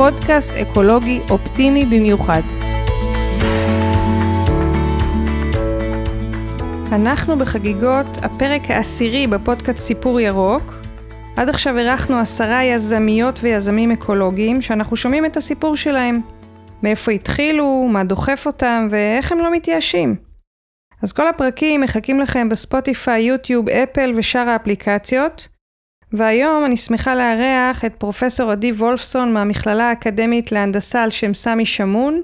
פודקאסט אקולוגי אופטימי במיוחד. אנחנו בחגיגות הפרק העשירי בפודקאסט סיפור ירוק. עד עכשיו אירחנו עשרה יזמיות ויזמים אקולוגיים שאנחנו שומעים את הסיפור שלהם. מאיפה התחילו, מה דוחף אותם ואיך הם לא מתייאשים. אז כל הפרקים מחכים לכם בספוטיפיי, יוטיוב, אפל ושאר האפליקציות. והיום אני שמחה לארח את פרופסור עדי וולפסון מהמכללה האקדמית להנדסה על שם סמי שמון,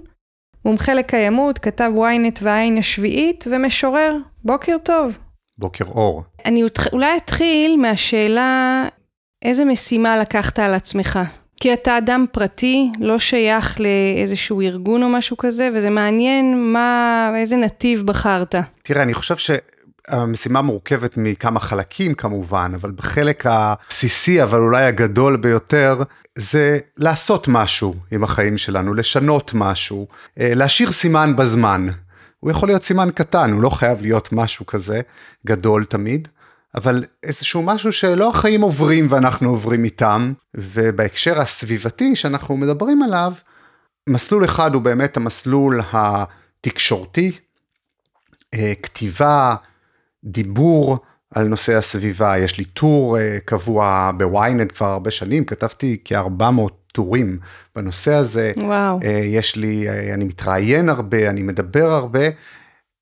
מומחה לקיימות, כתב ynet והעין השביעית ומשורר. בוקר טוב. בוקר אור. אני אולי אתחיל מהשאלה איזה משימה לקחת על עצמך. כי אתה אדם פרטי, לא שייך לאיזשהו ארגון או משהו כזה, וזה מעניין מה, איזה נתיב בחרת. תראה, אני חושב ש... המשימה מורכבת מכמה חלקים כמובן, אבל בחלק הבסיסי, אבל אולי הגדול ביותר, זה לעשות משהו עם החיים שלנו, לשנות משהו, אה, להשאיר סימן בזמן. הוא יכול להיות סימן קטן, הוא לא חייב להיות משהו כזה גדול תמיד, אבל איזשהו משהו שלא החיים עוברים ואנחנו עוברים איתם, ובהקשר הסביבתי שאנחנו מדברים עליו, מסלול אחד הוא באמת המסלול התקשורתי, אה, כתיבה, דיבור על נושא הסביבה, יש לי טור uh, קבוע בוויינט כבר הרבה שנים, כתבתי כ-400 טורים בנושא הזה. וואו. Uh, יש לי, uh, אני מתראיין הרבה, אני מדבר הרבה,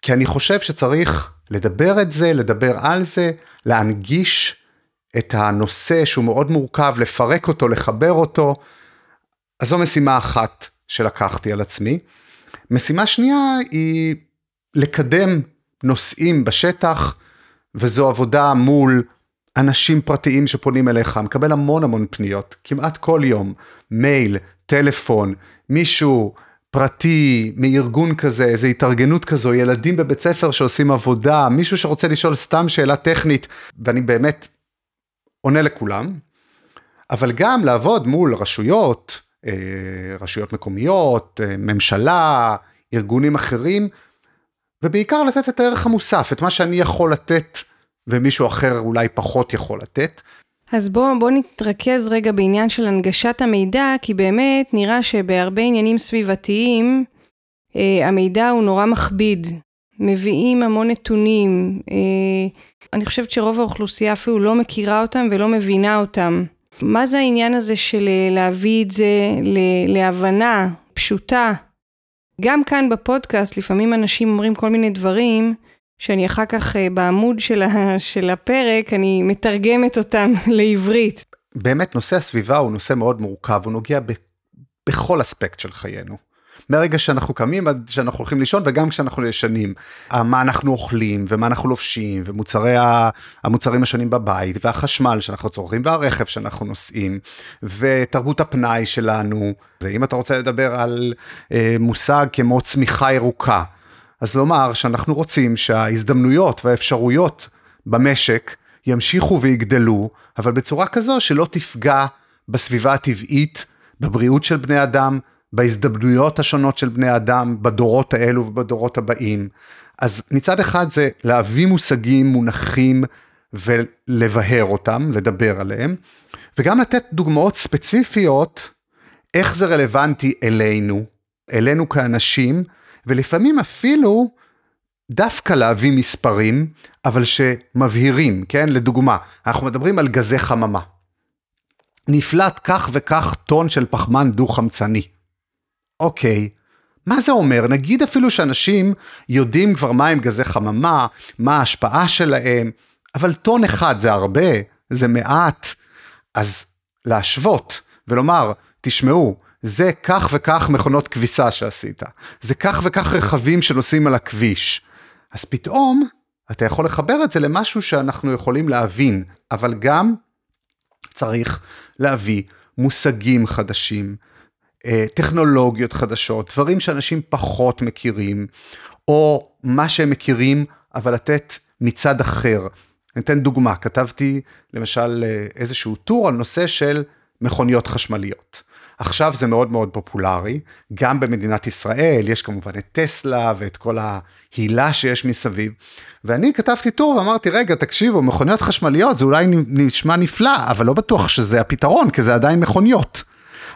כי אני חושב שצריך לדבר את זה, לדבר על זה, להנגיש את הנושא שהוא מאוד מורכב, לפרק אותו, לחבר אותו. אז זו משימה אחת שלקחתי על עצמי. משימה שנייה היא לקדם נושאים בשטח, וזו עבודה מול אנשים פרטיים שפונים אליך, מקבל המון המון פניות, כמעט כל יום, מייל, טלפון, מישהו פרטי מארגון כזה, איזו התארגנות כזו, ילדים בבית ספר שעושים עבודה, מישהו שרוצה לשאול סתם שאלה טכנית, ואני באמת עונה לכולם, אבל גם לעבוד מול רשויות, אה, רשויות מקומיות, אה, ממשלה, ארגונים אחרים, ובעיקר לתת את הערך המוסף, את מה שאני יכול לתת ומישהו אחר אולי פחות יכול לתת. אז בואו בוא נתרכז רגע בעניין של הנגשת המידע, כי באמת נראה שבהרבה עניינים סביבתיים, אה, המידע הוא נורא מכביד. מביאים המון נתונים. אה, אני חושבת שרוב האוכלוסייה אפילו לא מכירה אותם ולא מבינה אותם. מה זה העניין הזה של אה, להביא את זה להבנה פשוטה גם כאן בפודקאסט לפעמים אנשים אומרים כל מיני דברים שאני אחר כך אה, בעמוד של, הפרק, אני מתרגמת אותם לעברית. באמת נושא הסביבה הוא נושא מאוד מורכב, הוא נוגע ב, בכל אספקט של חיינו. מהרגע שאנחנו קמים עד שאנחנו הולכים לישון וגם כשאנחנו ישנים. מה אנחנו אוכלים ומה אנחנו לובשים ומוצרי המוצרים השונים בבית והחשמל שאנחנו צורכים והרכב שאנחנו נוסעים ותרבות הפנאי שלנו. ואם אתה רוצה לדבר על אה, מושג כמו צמיחה ירוקה, אז לומר שאנחנו רוצים שההזדמנויות והאפשרויות במשק ימשיכו ויגדלו, אבל בצורה כזו שלא תפגע בסביבה הטבעית, בבריאות של בני אדם, בהזדמנויות השונות של בני אדם בדורות האלו ובדורות הבאים. אז מצד אחד זה להביא מושגים, מונחים ולבהר אותם, לדבר עליהם, וגם לתת דוגמאות ספציפיות איך זה רלוונטי אלינו, אלינו כאנשים, ולפעמים אפילו דווקא להביא מספרים, אבל שמבהירים, כן? לדוגמה, אנחנו מדברים על גזי חממה. נפלט כך וכך טון של פחמן דו-חמצני. אוקיי, מה זה אומר? נגיד אפילו שאנשים יודעים כבר מה הם גזי חממה, מה ההשפעה שלהם, אבל טון אחד זה הרבה, זה מעט, אז להשוות ולומר, תשמעו, זה כך וכך מכונות כביסה שעשית, זה כך וכך רכבים שנוסעים על הכביש. אז פתאום אתה יכול לחבר את זה למשהו שאנחנו יכולים להבין, אבל גם צריך להביא מושגים חדשים, טכנולוגיות חדשות, דברים שאנשים פחות מכירים, או מה שהם מכירים, אבל לתת מצד אחר. אני אתן דוגמה, כתבתי למשל אה, איזשהו טור על נושא של מכוניות חשמליות. עכשיו זה מאוד מאוד פופולרי, גם במדינת ישראל, יש כמובן את טסלה ואת כל ההילה שיש מסביב, ואני כתבתי טור ואמרתי, רגע, תקשיבו, מכוניות חשמליות זה אולי נשמע נפלא, אבל לא בטוח שזה הפתרון, כי זה עדיין מכוניות.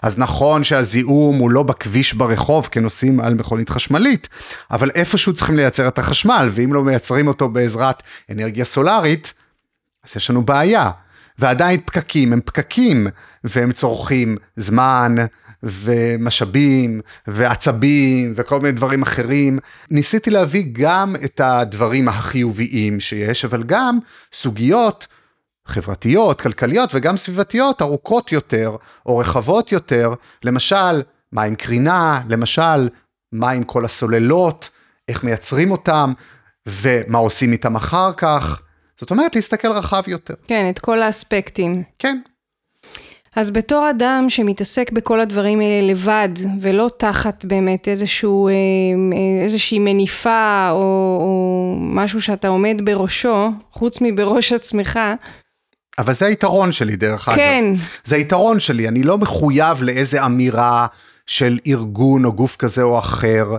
אז נכון שהזיהום הוא לא בכביש ברחוב כנוסעים על מכונית חשמלית, אבל איפשהו צריכים לייצר את החשמל, ואם לא מייצרים אותו בעזרת אנרגיה סולארית, אז יש לנו בעיה. ועדיין פקקים הם פקקים, והם צורכים זמן ומשאבים ועצבים וכל מיני דברים אחרים. ניסיתי להביא גם את הדברים החיוביים שיש, אבל גם סוגיות חברתיות, כלכליות וגם סביבתיות ארוכות יותר או רחבות יותר, למשל, מה עם קרינה, למשל, מה עם כל הסוללות, איך מייצרים אותם ומה עושים איתם אחר כך. זאת אומרת, להסתכל רחב יותר. כן, את כל האספקטים. כן. אז בתור אדם שמתעסק בכל הדברים האלה לבד, ולא תחת באמת איזשהו, אה, אה, איזושהי מניפה או, או משהו שאתה עומד בראשו, חוץ מבראש עצמך, אבל זה היתרון שלי דרך אגב. כן. זה היתרון שלי, אני לא מחויב לאיזה אמירה של ארגון או גוף כזה או אחר,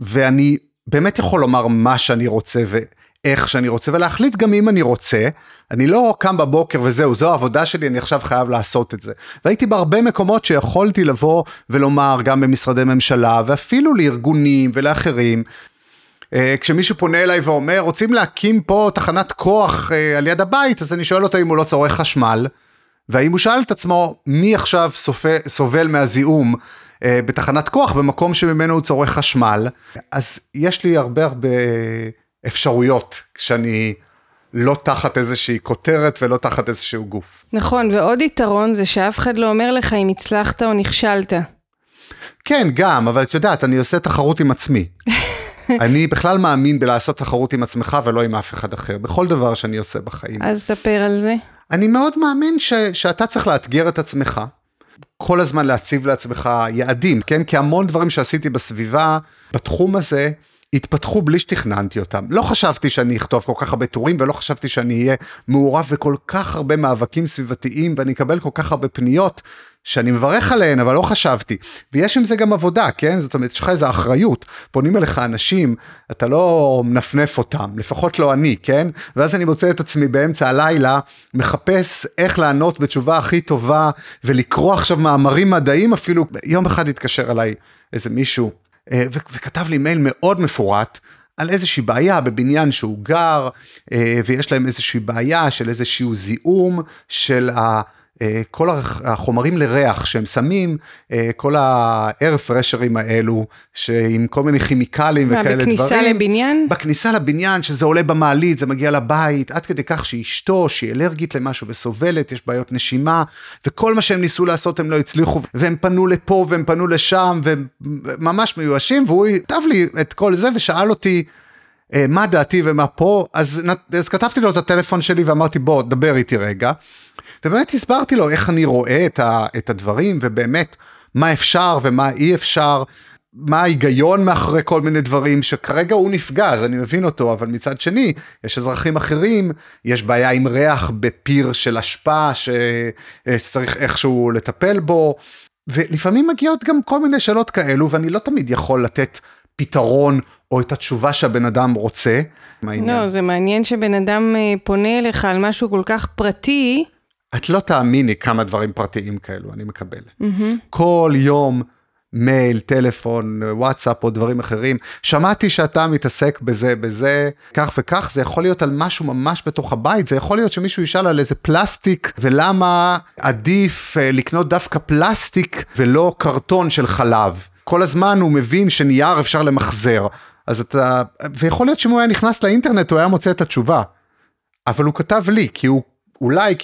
ואני באמת יכול לומר מה שאני רוצה ואיך שאני רוצה ולהחליט גם אם אני רוצה. אני לא קם בבוקר וזהו, זו העבודה שלי, אני עכשיו חייב לעשות את זה. והייתי בהרבה מקומות שיכולתי לבוא ולומר, גם במשרדי ממשלה ואפילו לארגונים ולאחרים, כשמישהו פונה אליי ואומר רוצים להקים פה תחנת כוח אה, על יד הבית אז אני שואל אותו אם הוא לא צורך חשמל. והאם הוא שאל את עצמו מי עכשיו סופל, סובל מהזיהום אה, בתחנת כוח במקום שממנו הוא צורך חשמל אז יש לי הרבה הרבה אפשרויות כשאני לא תחת איזושהי כותרת ולא תחת איזשהו גוף. נכון ועוד יתרון זה שאף אחד לא אומר לך אם הצלחת או נכשלת. כן גם אבל את יודעת אני עושה תחרות עם עצמי. אני בכלל מאמין בלעשות תחרות עם עצמך ולא עם אף אחד אחר, בכל דבר שאני עושה בחיים. אז ספר על זה. אני מאוד מאמין ש, שאתה צריך לאתגר את עצמך, כל הזמן להציב לעצמך יעדים, כן? כי המון דברים שעשיתי בסביבה, בתחום הזה, התפתחו בלי שתכננתי אותם. לא חשבתי שאני אכתוב כל כך הרבה טורים ולא חשבתי שאני אהיה מעורב בכל כך הרבה מאבקים סביבתיים ואני אקבל כל כך הרבה פניות שאני מברך עליהן אבל לא חשבתי. ויש עם זה גם עבודה כן? זאת אומרת יש לך איזה אחריות. פונים אליך אנשים אתה לא מנפנף אותם לפחות לא אני כן? ואז אני מוצא את עצמי באמצע הלילה מחפש איך לענות בתשובה הכי טובה ולקרוא עכשיו מאמרים מדעיים אפילו יום אחד התקשר אליי איזה מישהו אה, וכתב לי מייל מאוד מפורט על איזושהי בעיה בבניין שהוא גר אה, ויש להם איזושהי בעיה של איזשהו זיהום של. אה, כל החומרים לריח שהם שמים, אה, כל ה-air fresherים האלו, שעם כל מיני כימיקלים וכאלה דברים. בכניסה לבניין? בכניסה לבניין, שזה עולה במעלית, זה מגיע לבית, עד כדי כך שאשתו, שהיא אלרגית למשהו וסובלת, יש בעיות נשימה, וכל מה שהם ניסו לעשות הם לא הצליחו, והם פנו לפה והם פנו לשם, והם ממש מיואשים, והוא כתב לי את כל זה ושאל אותי, מה דעתי ומה פה, אז, אז כתבתי לו את הטלפון שלי ואמרתי בוא דבר איתי רגע. ובאמת הסברתי לו איך אני רואה את, ה, את הדברים ובאמת מה אפשר ומה אי אפשר. מה ההיגיון מאחורי כל מיני דברים שכרגע הוא נפגע אז אני מבין אותו אבל מצד שני יש אזרחים אחרים יש בעיה עם ריח בפיר של אשפה שצריך איכשהו לטפל בו ולפעמים מגיעות גם כל מיני שאלות כאלו ואני לא תמיד יכול לתת פתרון או את התשובה שהבן אדם רוצה. לא, זה מעניין שבן אדם אה, פונה אליך על משהו כל כך פרטי. את לא תאמיני כמה דברים פרטיים כאלו אני מקבל. Mm-hmm. כל יום מייל, טלפון, וואטסאפ או דברים אחרים. שמעתי שאתה מתעסק בזה, בזה, כך וכך, זה יכול להיות על משהו ממש בתוך הבית, זה יכול להיות שמישהו ישאל על איזה פלסטיק, ולמה עדיף אה, לקנות דווקא פלסטיק ולא קרטון של חלב. כל הזמן הוא מבין שנייר אפשר למחזר. אז אתה, ויכול להיות שאם הוא היה נכנס לאינטרנט הוא היה מוצא את התשובה. אבל הוא כתב לי, כי הוא, אולי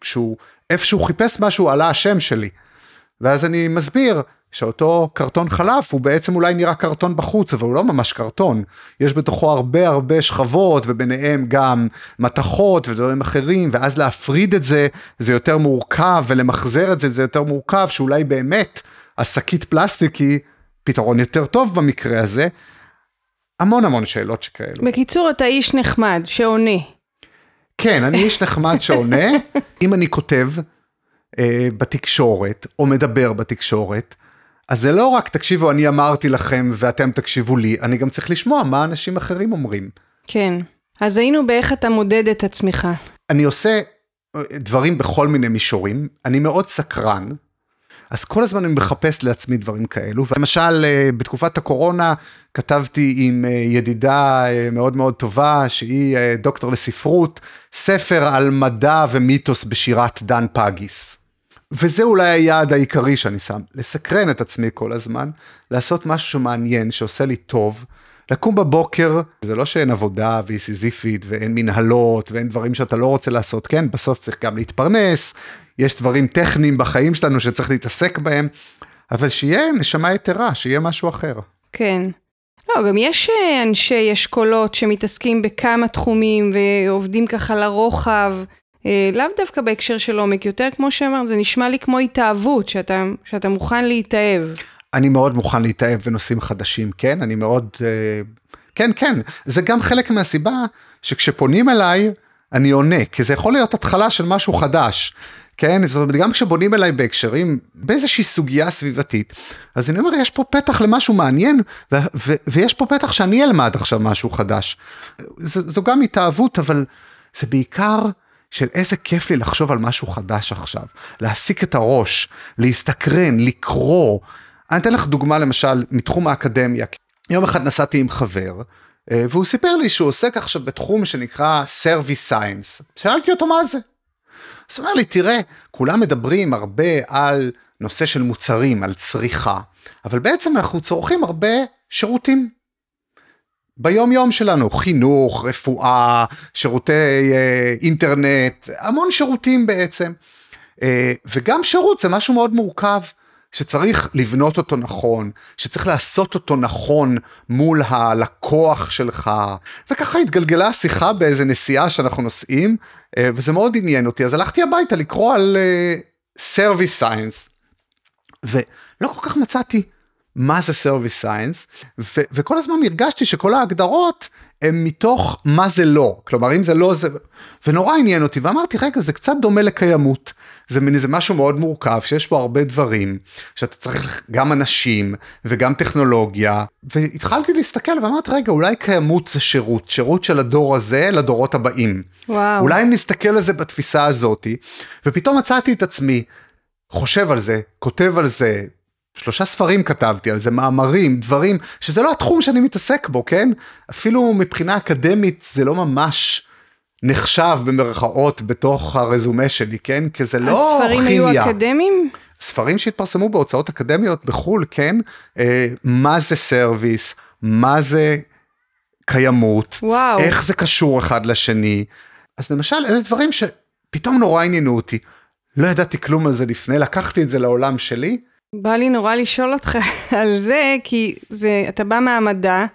כשהוא איפשהו חיפש משהו עלה השם שלי. ואז אני מסביר שאותו קרטון חלף הוא בעצם אולי נראה קרטון בחוץ אבל הוא לא ממש קרטון יש בתוכו הרבה הרבה שכבות וביניהם גם מתכות ודברים אחרים ואז להפריד את זה זה יותר מורכב ולמחזר את זה זה יותר מורכב שאולי באמת השקית פלסטיק היא פתרון יותר טוב במקרה הזה. המון המון שאלות שכאלו. בקיצור, אתה איש נחמד שעונה. כן, אני איש נחמד שעונה. אם אני כותב אה, בתקשורת, או מדבר בתקשורת, אז זה לא רק תקשיבו, אני אמרתי לכם ואתם תקשיבו לי, אני גם צריך לשמוע מה אנשים אחרים אומרים. כן. אז היינו באיך אתה מודד את עצמך. אני עושה אה, דברים בכל מיני מישורים, אני מאוד סקרן, אז כל הזמן אני מחפש לעצמי דברים כאלו, ולמשל אה, בתקופת הקורונה כתבתי עם אה, ידידה מאוד מאוד טובה, שהיא דוקטור לספרות, ספר על מדע ומיתוס בשירת דן פגיס. וזה אולי היעד העיקרי שאני שם, לסקרן את עצמי כל הזמן, לעשות משהו שמעניין, שעושה לי טוב, לקום בבוקר, זה לא שאין עבודה והיא סיזיפית ואין מנהלות ואין דברים שאתה לא רוצה לעשות, כן, בסוף צריך גם להתפרנס, יש דברים טכניים בחיים שלנו שצריך להתעסק בהם, אבל שיהיה נשמה יתרה, שיהיה משהו אחר. כן. לא, גם יש אה, אנשי אשכולות שמתעסקים בכמה תחומים ועובדים ככה לרוחב. אה, לאו דווקא בהקשר של עומק, יותר כמו שאמרת, זה נשמע לי כמו התאהבות, שאתה, שאתה מוכן להתאהב. אני מאוד מוכן להתאהב בנושאים חדשים, כן? אני מאוד... אה, כן, כן, זה גם חלק מהסיבה שכשפונים אליי, אני עונה, כי זה יכול להיות התחלה של משהו חדש. כן, זאת אומרת, גם כשבונים אליי בהקשרים, באיזושהי סוגיה סביבתית, אז אני אומר, יש פה פתח למשהו מעניין, ו- ו- ויש פה פתח שאני אלמד עכשיו משהו חדש. ז- זו גם התאהבות, אבל זה בעיקר של איזה כיף לי לחשוב על משהו חדש עכשיו, להסיק את הראש, להסתקרן, לקרוא. אני אתן לך דוגמה למשל מתחום האקדמיה. יום אחד נסעתי עם חבר, אה, והוא סיפר לי שהוא עוסק עכשיו בתחום שנקרא Service Science. שאלתי אותו מה זה. אז הוא אומר לי, תראה, כולם מדברים הרבה על נושא של מוצרים, על צריכה, אבל בעצם אנחנו צורכים הרבה שירותים. ביום יום שלנו, חינוך, רפואה, שירותי אה, אינטרנט, המון שירותים בעצם. אה, וגם שירות זה משהו מאוד מורכב. שצריך לבנות אותו נכון, שצריך לעשות אותו נכון מול הלקוח שלך, וככה התגלגלה השיחה באיזה נסיעה שאנחנו נוסעים, אה, וזה מאוד עניין אותי, אז הלכתי הביתה לקרוא על uh, Service Science, ולא כל כך מצאתי מה זה Science, ו- וכל הזמן הרגשתי שכל ההגדרות הם מתוך מה זה לא, כלומר אם זה לא זה, ונורא עניין אותי, ואמרתי רגע זה קצת דומה לקיימות. זה מין איזה משהו מאוד מורכב שיש בו הרבה דברים שאתה צריך גם אנשים וגם טכנולוגיה והתחלתי להסתכל ואמרתי רגע אולי קיימות זה שירות שירות של הדור הזה לדורות הבאים. וואו. אולי אם נסתכל על זה בתפיסה הזאתי ופתאום מצאתי את עצמי חושב על זה כותב על זה שלושה ספרים כתבתי על זה, מאמרים, דברים, שזה לא התחום שאני מתעסק בו, כן? אפילו מבחינה אקדמית זה לא ממש נחשב במרכאות בתוך הרזומה שלי, כן? כי זה לא כימיה. הספרים היו אקדמיים? ספרים שהתפרסמו בהוצאות אקדמיות בחו"ל, כן? אה, מה זה סרוויס, מה זה קיימות, וואו. איך זה קשור אחד לשני. אז למשל, אלה דברים שפתאום נורא עניינו אותי. לא ידעתי כלום על זה לפני, לקחתי את זה לעולם שלי. בא לי נורא לשאול אותך על זה, כי זה, אתה בא מהמדע,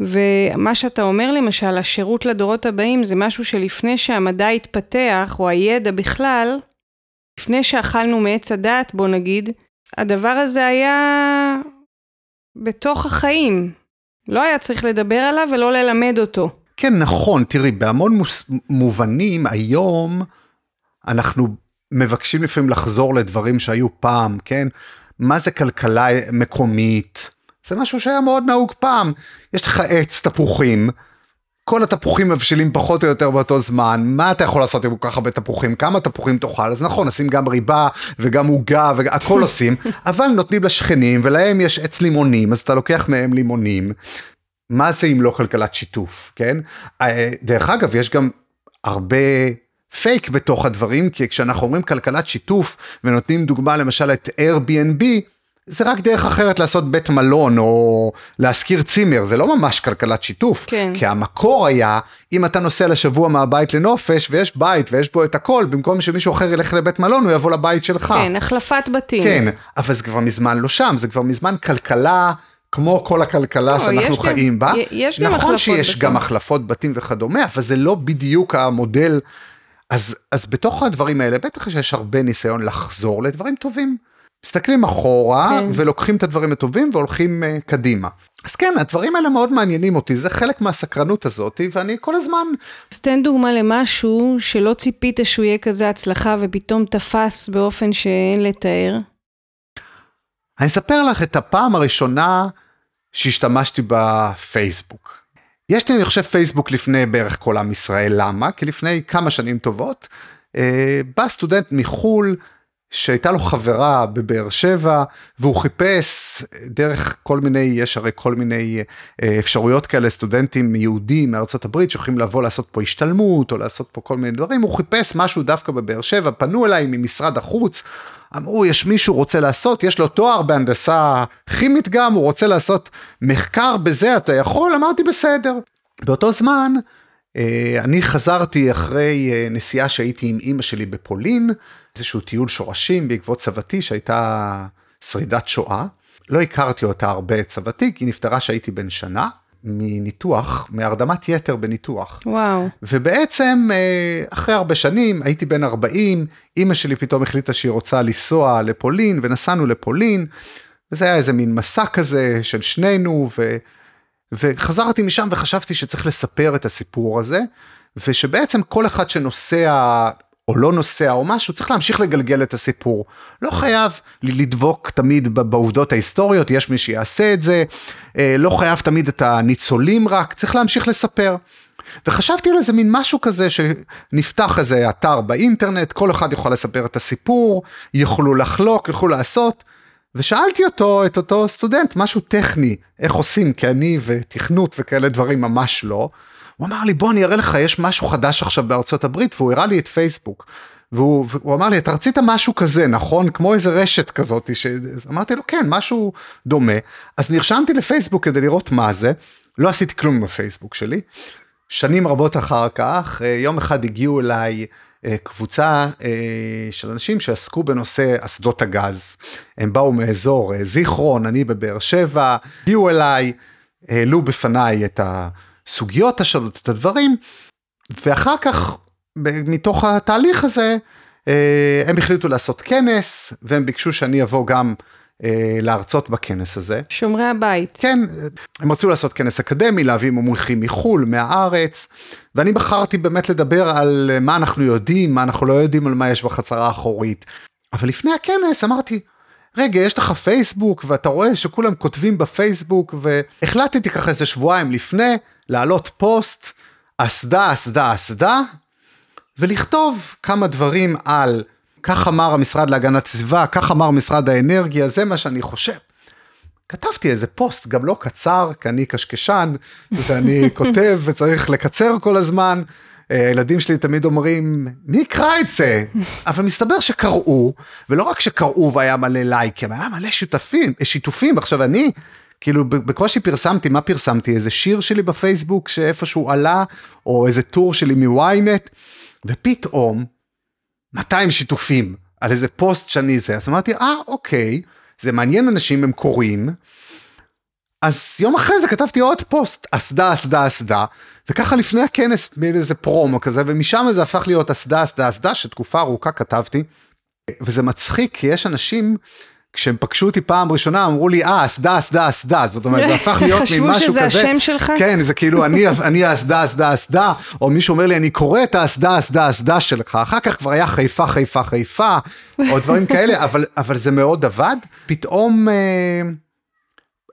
ומה שאתה אומר למשל, השירות לדורות הבאים זה משהו שלפני שהמדע התפתח, או הידע בכלל, לפני שאכלנו מעץ הדת, בוא נגיד, הדבר הזה היה בתוך החיים. לא היה צריך לדבר עליו ולא ללמד אותו. כן, נכון, תראי, בהמון מוס, מובנים היום אנחנו מבקשים לפעמים לחזור לדברים שהיו פעם, כן? מה זה כלכלה מקומית? זה משהו שהיה מאוד נהוג פעם. יש לך עץ תפוחים, כל התפוחים מבשילים פחות או יותר באותו זמן, מה אתה יכול לעשות עם כל כך הרבה תפוחים, כמה תפוחים תאכל, אז נכון, נשים גם ריבה וגם עוגה והכל עושים, אבל נותנים לשכנים ולהם יש עץ לימונים, אז אתה לוקח מהם לימונים. מה זה אם לא כלכלת שיתוף, כן? אה, דרך אגב, יש גם הרבה פייק בתוך הדברים, כי כשאנחנו אומרים כלכלת שיתוף ונותנים דוגמה למשל את Airbnb, זה רק דרך אחרת לעשות בית מלון או להשכיר צימר, זה לא ממש כלכלת שיתוף. כן. כי המקור היה, אם אתה נוסע לשבוע מהבית לנופש ויש בית ויש בו את הכל, במקום שמישהו אחר ילך לבית מלון הוא יבוא לבית שלך. כן, החלפת בתים. כן, אבל זה כבר מזמן לא שם, זה כבר מזמן כלכלה. כמו כל הכלכלה לא, שאנחנו חיים גם, בה, יש נכון שיש בתים. גם החלפות בתים וכדומה, אבל זה לא בדיוק המודל. אז, אז בתוך הדברים האלה בטח שיש הרבה ניסיון לחזור לדברים טובים. מסתכלים אחורה כן. ולוקחים את הדברים הטובים והולכים uh, קדימה. אז כן, הדברים האלה מאוד מעניינים אותי, זה חלק מהסקרנות הזאת, ואני כל הזמן... אז תן דוגמה למשהו שלא ציפית שהוא יהיה כזה הצלחה ופתאום תפס באופן שאין לתאר. אני אספר לך את הפעם הראשונה שהשתמשתי בפייסבוק. יש לי, אני חושב, פייסבוק לפני בערך כל עם ישראל, למה? כי לפני כמה שנים טובות, אה, בא סטודנט מחו"ל, שהייתה לו חברה בבאר שבע והוא חיפש דרך כל מיני יש הרי כל מיני אה, אפשרויות כאלה סטודנטים יהודים מארצות הברית שיכולים לבוא לעשות פה השתלמות או לעשות פה כל מיני דברים הוא חיפש משהו דווקא בבאר שבע פנו אליי ממשרד החוץ. אמרו יש מישהו רוצה לעשות יש לו תואר בהנדסה כימית גם הוא רוצה לעשות מחקר בזה אתה יכול אמרתי בסדר. באותו זמן אני חזרתי אחרי אה, נסיעה שהייתי עם אימא שלי בפולין איזשהו טיול שורשים בעקבות סבתי שהייתה שרידת שואה. לא הכרתי אותה הרבה את סבתי כי נפטרה שהייתי בן שנה מניתוח, מהרדמת יתר בניתוח. וואו. ובעצם אה, אחרי הרבה שנים הייתי בן 40, אימא שלי פתאום החליטה שהיא רוצה לנסוע לפולין ונסענו לפולין. וזה היה איזה מין מסע כזה של שנינו ו... וחזרתי משם וחשבתי שצריך לספר את הסיפור הזה ושבעצם כל אחד שנוסע או לא נוסע או משהו, צריך להמשיך לגלגל את הסיפור. לא חייב לדבוק תמיד בעובדות ההיסטוריות, יש מי שיעשה את זה, אה, לא חייב תמיד את הניצולים רק, צריך להמשיך לספר. וחשבתי על איזה מין משהו כזה שנפתח איזה אתר באינטרנט, כל אחד יכול לספר את הסיפור, יוכלו לחלוק, יוכלו לעשות. ושאלתי אותו, את אותו סטודנט, משהו טכני, איך עושים, כי אני ותכנות וכאלה דברים ממש לא. הוא אמר לי בוא אני אראה לך יש משהו חדש עכשיו בארצות הברית והוא הראה לי את פייסבוק. והוא, והוא אמר לי אתה רצית משהו כזה נכון כמו איזה רשת כזאת שאמרתי לו כן משהו דומה אז נרשמתי לפייסבוק כדי לראות מה זה לא עשיתי כלום עם הפייסבוק שלי. שנים רבות אחר כך אה, יום אחד הגיעו אליי קבוצה אה, של אנשים שעסקו בנושא אסדות הגז הם באו מאזור זיכרון אני בבאר שבע הגיעו אליי העלו בפניי את. הסוגיות השונות, את הדברים, ואחר כך מתוך התהליך הזה אה, הם החליטו לעשות כנס והם ביקשו שאני אבוא גם אה, להרצות בכנס הזה. שומרי הבית. כן, הם רצו לעשות כנס אקדמי, להביא מומחים מחו"ל, מהארץ, ואני בחרתי באמת לדבר על מה אנחנו יודעים, מה אנחנו לא יודעים על מה יש בחצרה האחורית. אבל לפני הכנס אמרתי, רגע, יש לך פייסבוק ואתה רואה שכולם כותבים בפייסבוק והחלטתי ככה איזה שבועיים לפני להעלות פוסט, אסדה, אסדה, אסדה, ולכתוב כמה דברים על כך אמר המשרד להגנת הסביבה, כך אמר משרד האנרגיה, זה מה שאני חושב. כתבתי איזה פוסט, גם לא קצר, כי אני קשקשן, ואני כותב וצריך לקצר כל הזמן. אה, הילדים שלי תמיד אומרים, מי יקרא את זה? אבל מסתבר שקראו, ולא רק שקראו והיה מלא לייקים, היה מלא שותפים, שיתופים. עכשיו אני כאילו בקושי פרסמתי, מה פרסמתי? איזה שיר שלי בפייסבוק שאיפשהו עלה, או איזה טור שלי מוויינט, ופתאום 200 שיתופים על איזה פוסט שאני זה, אז אמרתי, אה, אוקיי, זה מעניין אנשים, הם קוראים. אז יום אחרי זה כתבתי עוד פוסט, אסדה, אסדה, אסדה, וככה לפני הכנס, מין איזה פרומו כזה, ומשם זה הפך להיות אסדה, אסדה, אסדה, שתקופה ארוכה כתבתי. וזה מצחיק, כי יש אנשים כשהם פגשו אותי פעם ראשונה אמרו לי אה אסדה אסדה אסדה זאת אומרת זה הפך להיות ממשהו כזה. חשבו שזה השם שלך? כן זה כאילו אני אני האסדה אסדה אסדה או מישהו אומר לי אני קורא את האסדה אסדה אסדה שלך אחר כך כבר היה חיפה חיפה חיפה או דברים כאלה אבל אבל זה מאוד עבד פתאום אה,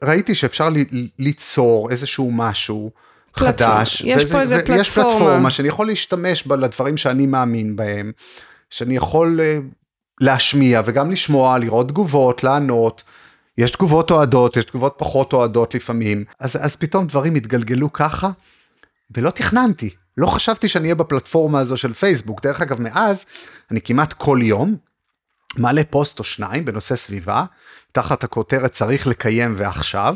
ראיתי שאפשר ל, ליצור איזשהו משהו. פלטפורמה. חדש, יש וזה, פה איזה פלטפורמה. יש פלטפורמה שאני יכול להשתמש בה לדברים שאני מאמין בהם, שאני יכול אה, להשמיע וגם לשמוע, לראות תגובות, לענות. יש תגובות אוהדות, יש תגובות פחות אוהדות לפעמים, אז, אז פתאום דברים התגלגלו ככה, ולא תכננתי, לא חשבתי שאני אהיה בפלטפורמה הזו של פייסבוק. דרך אגב, מאז אני כמעט כל יום מעלה פוסט או שניים בנושא סביבה, תחת הכותרת צריך לקיים ועכשיו,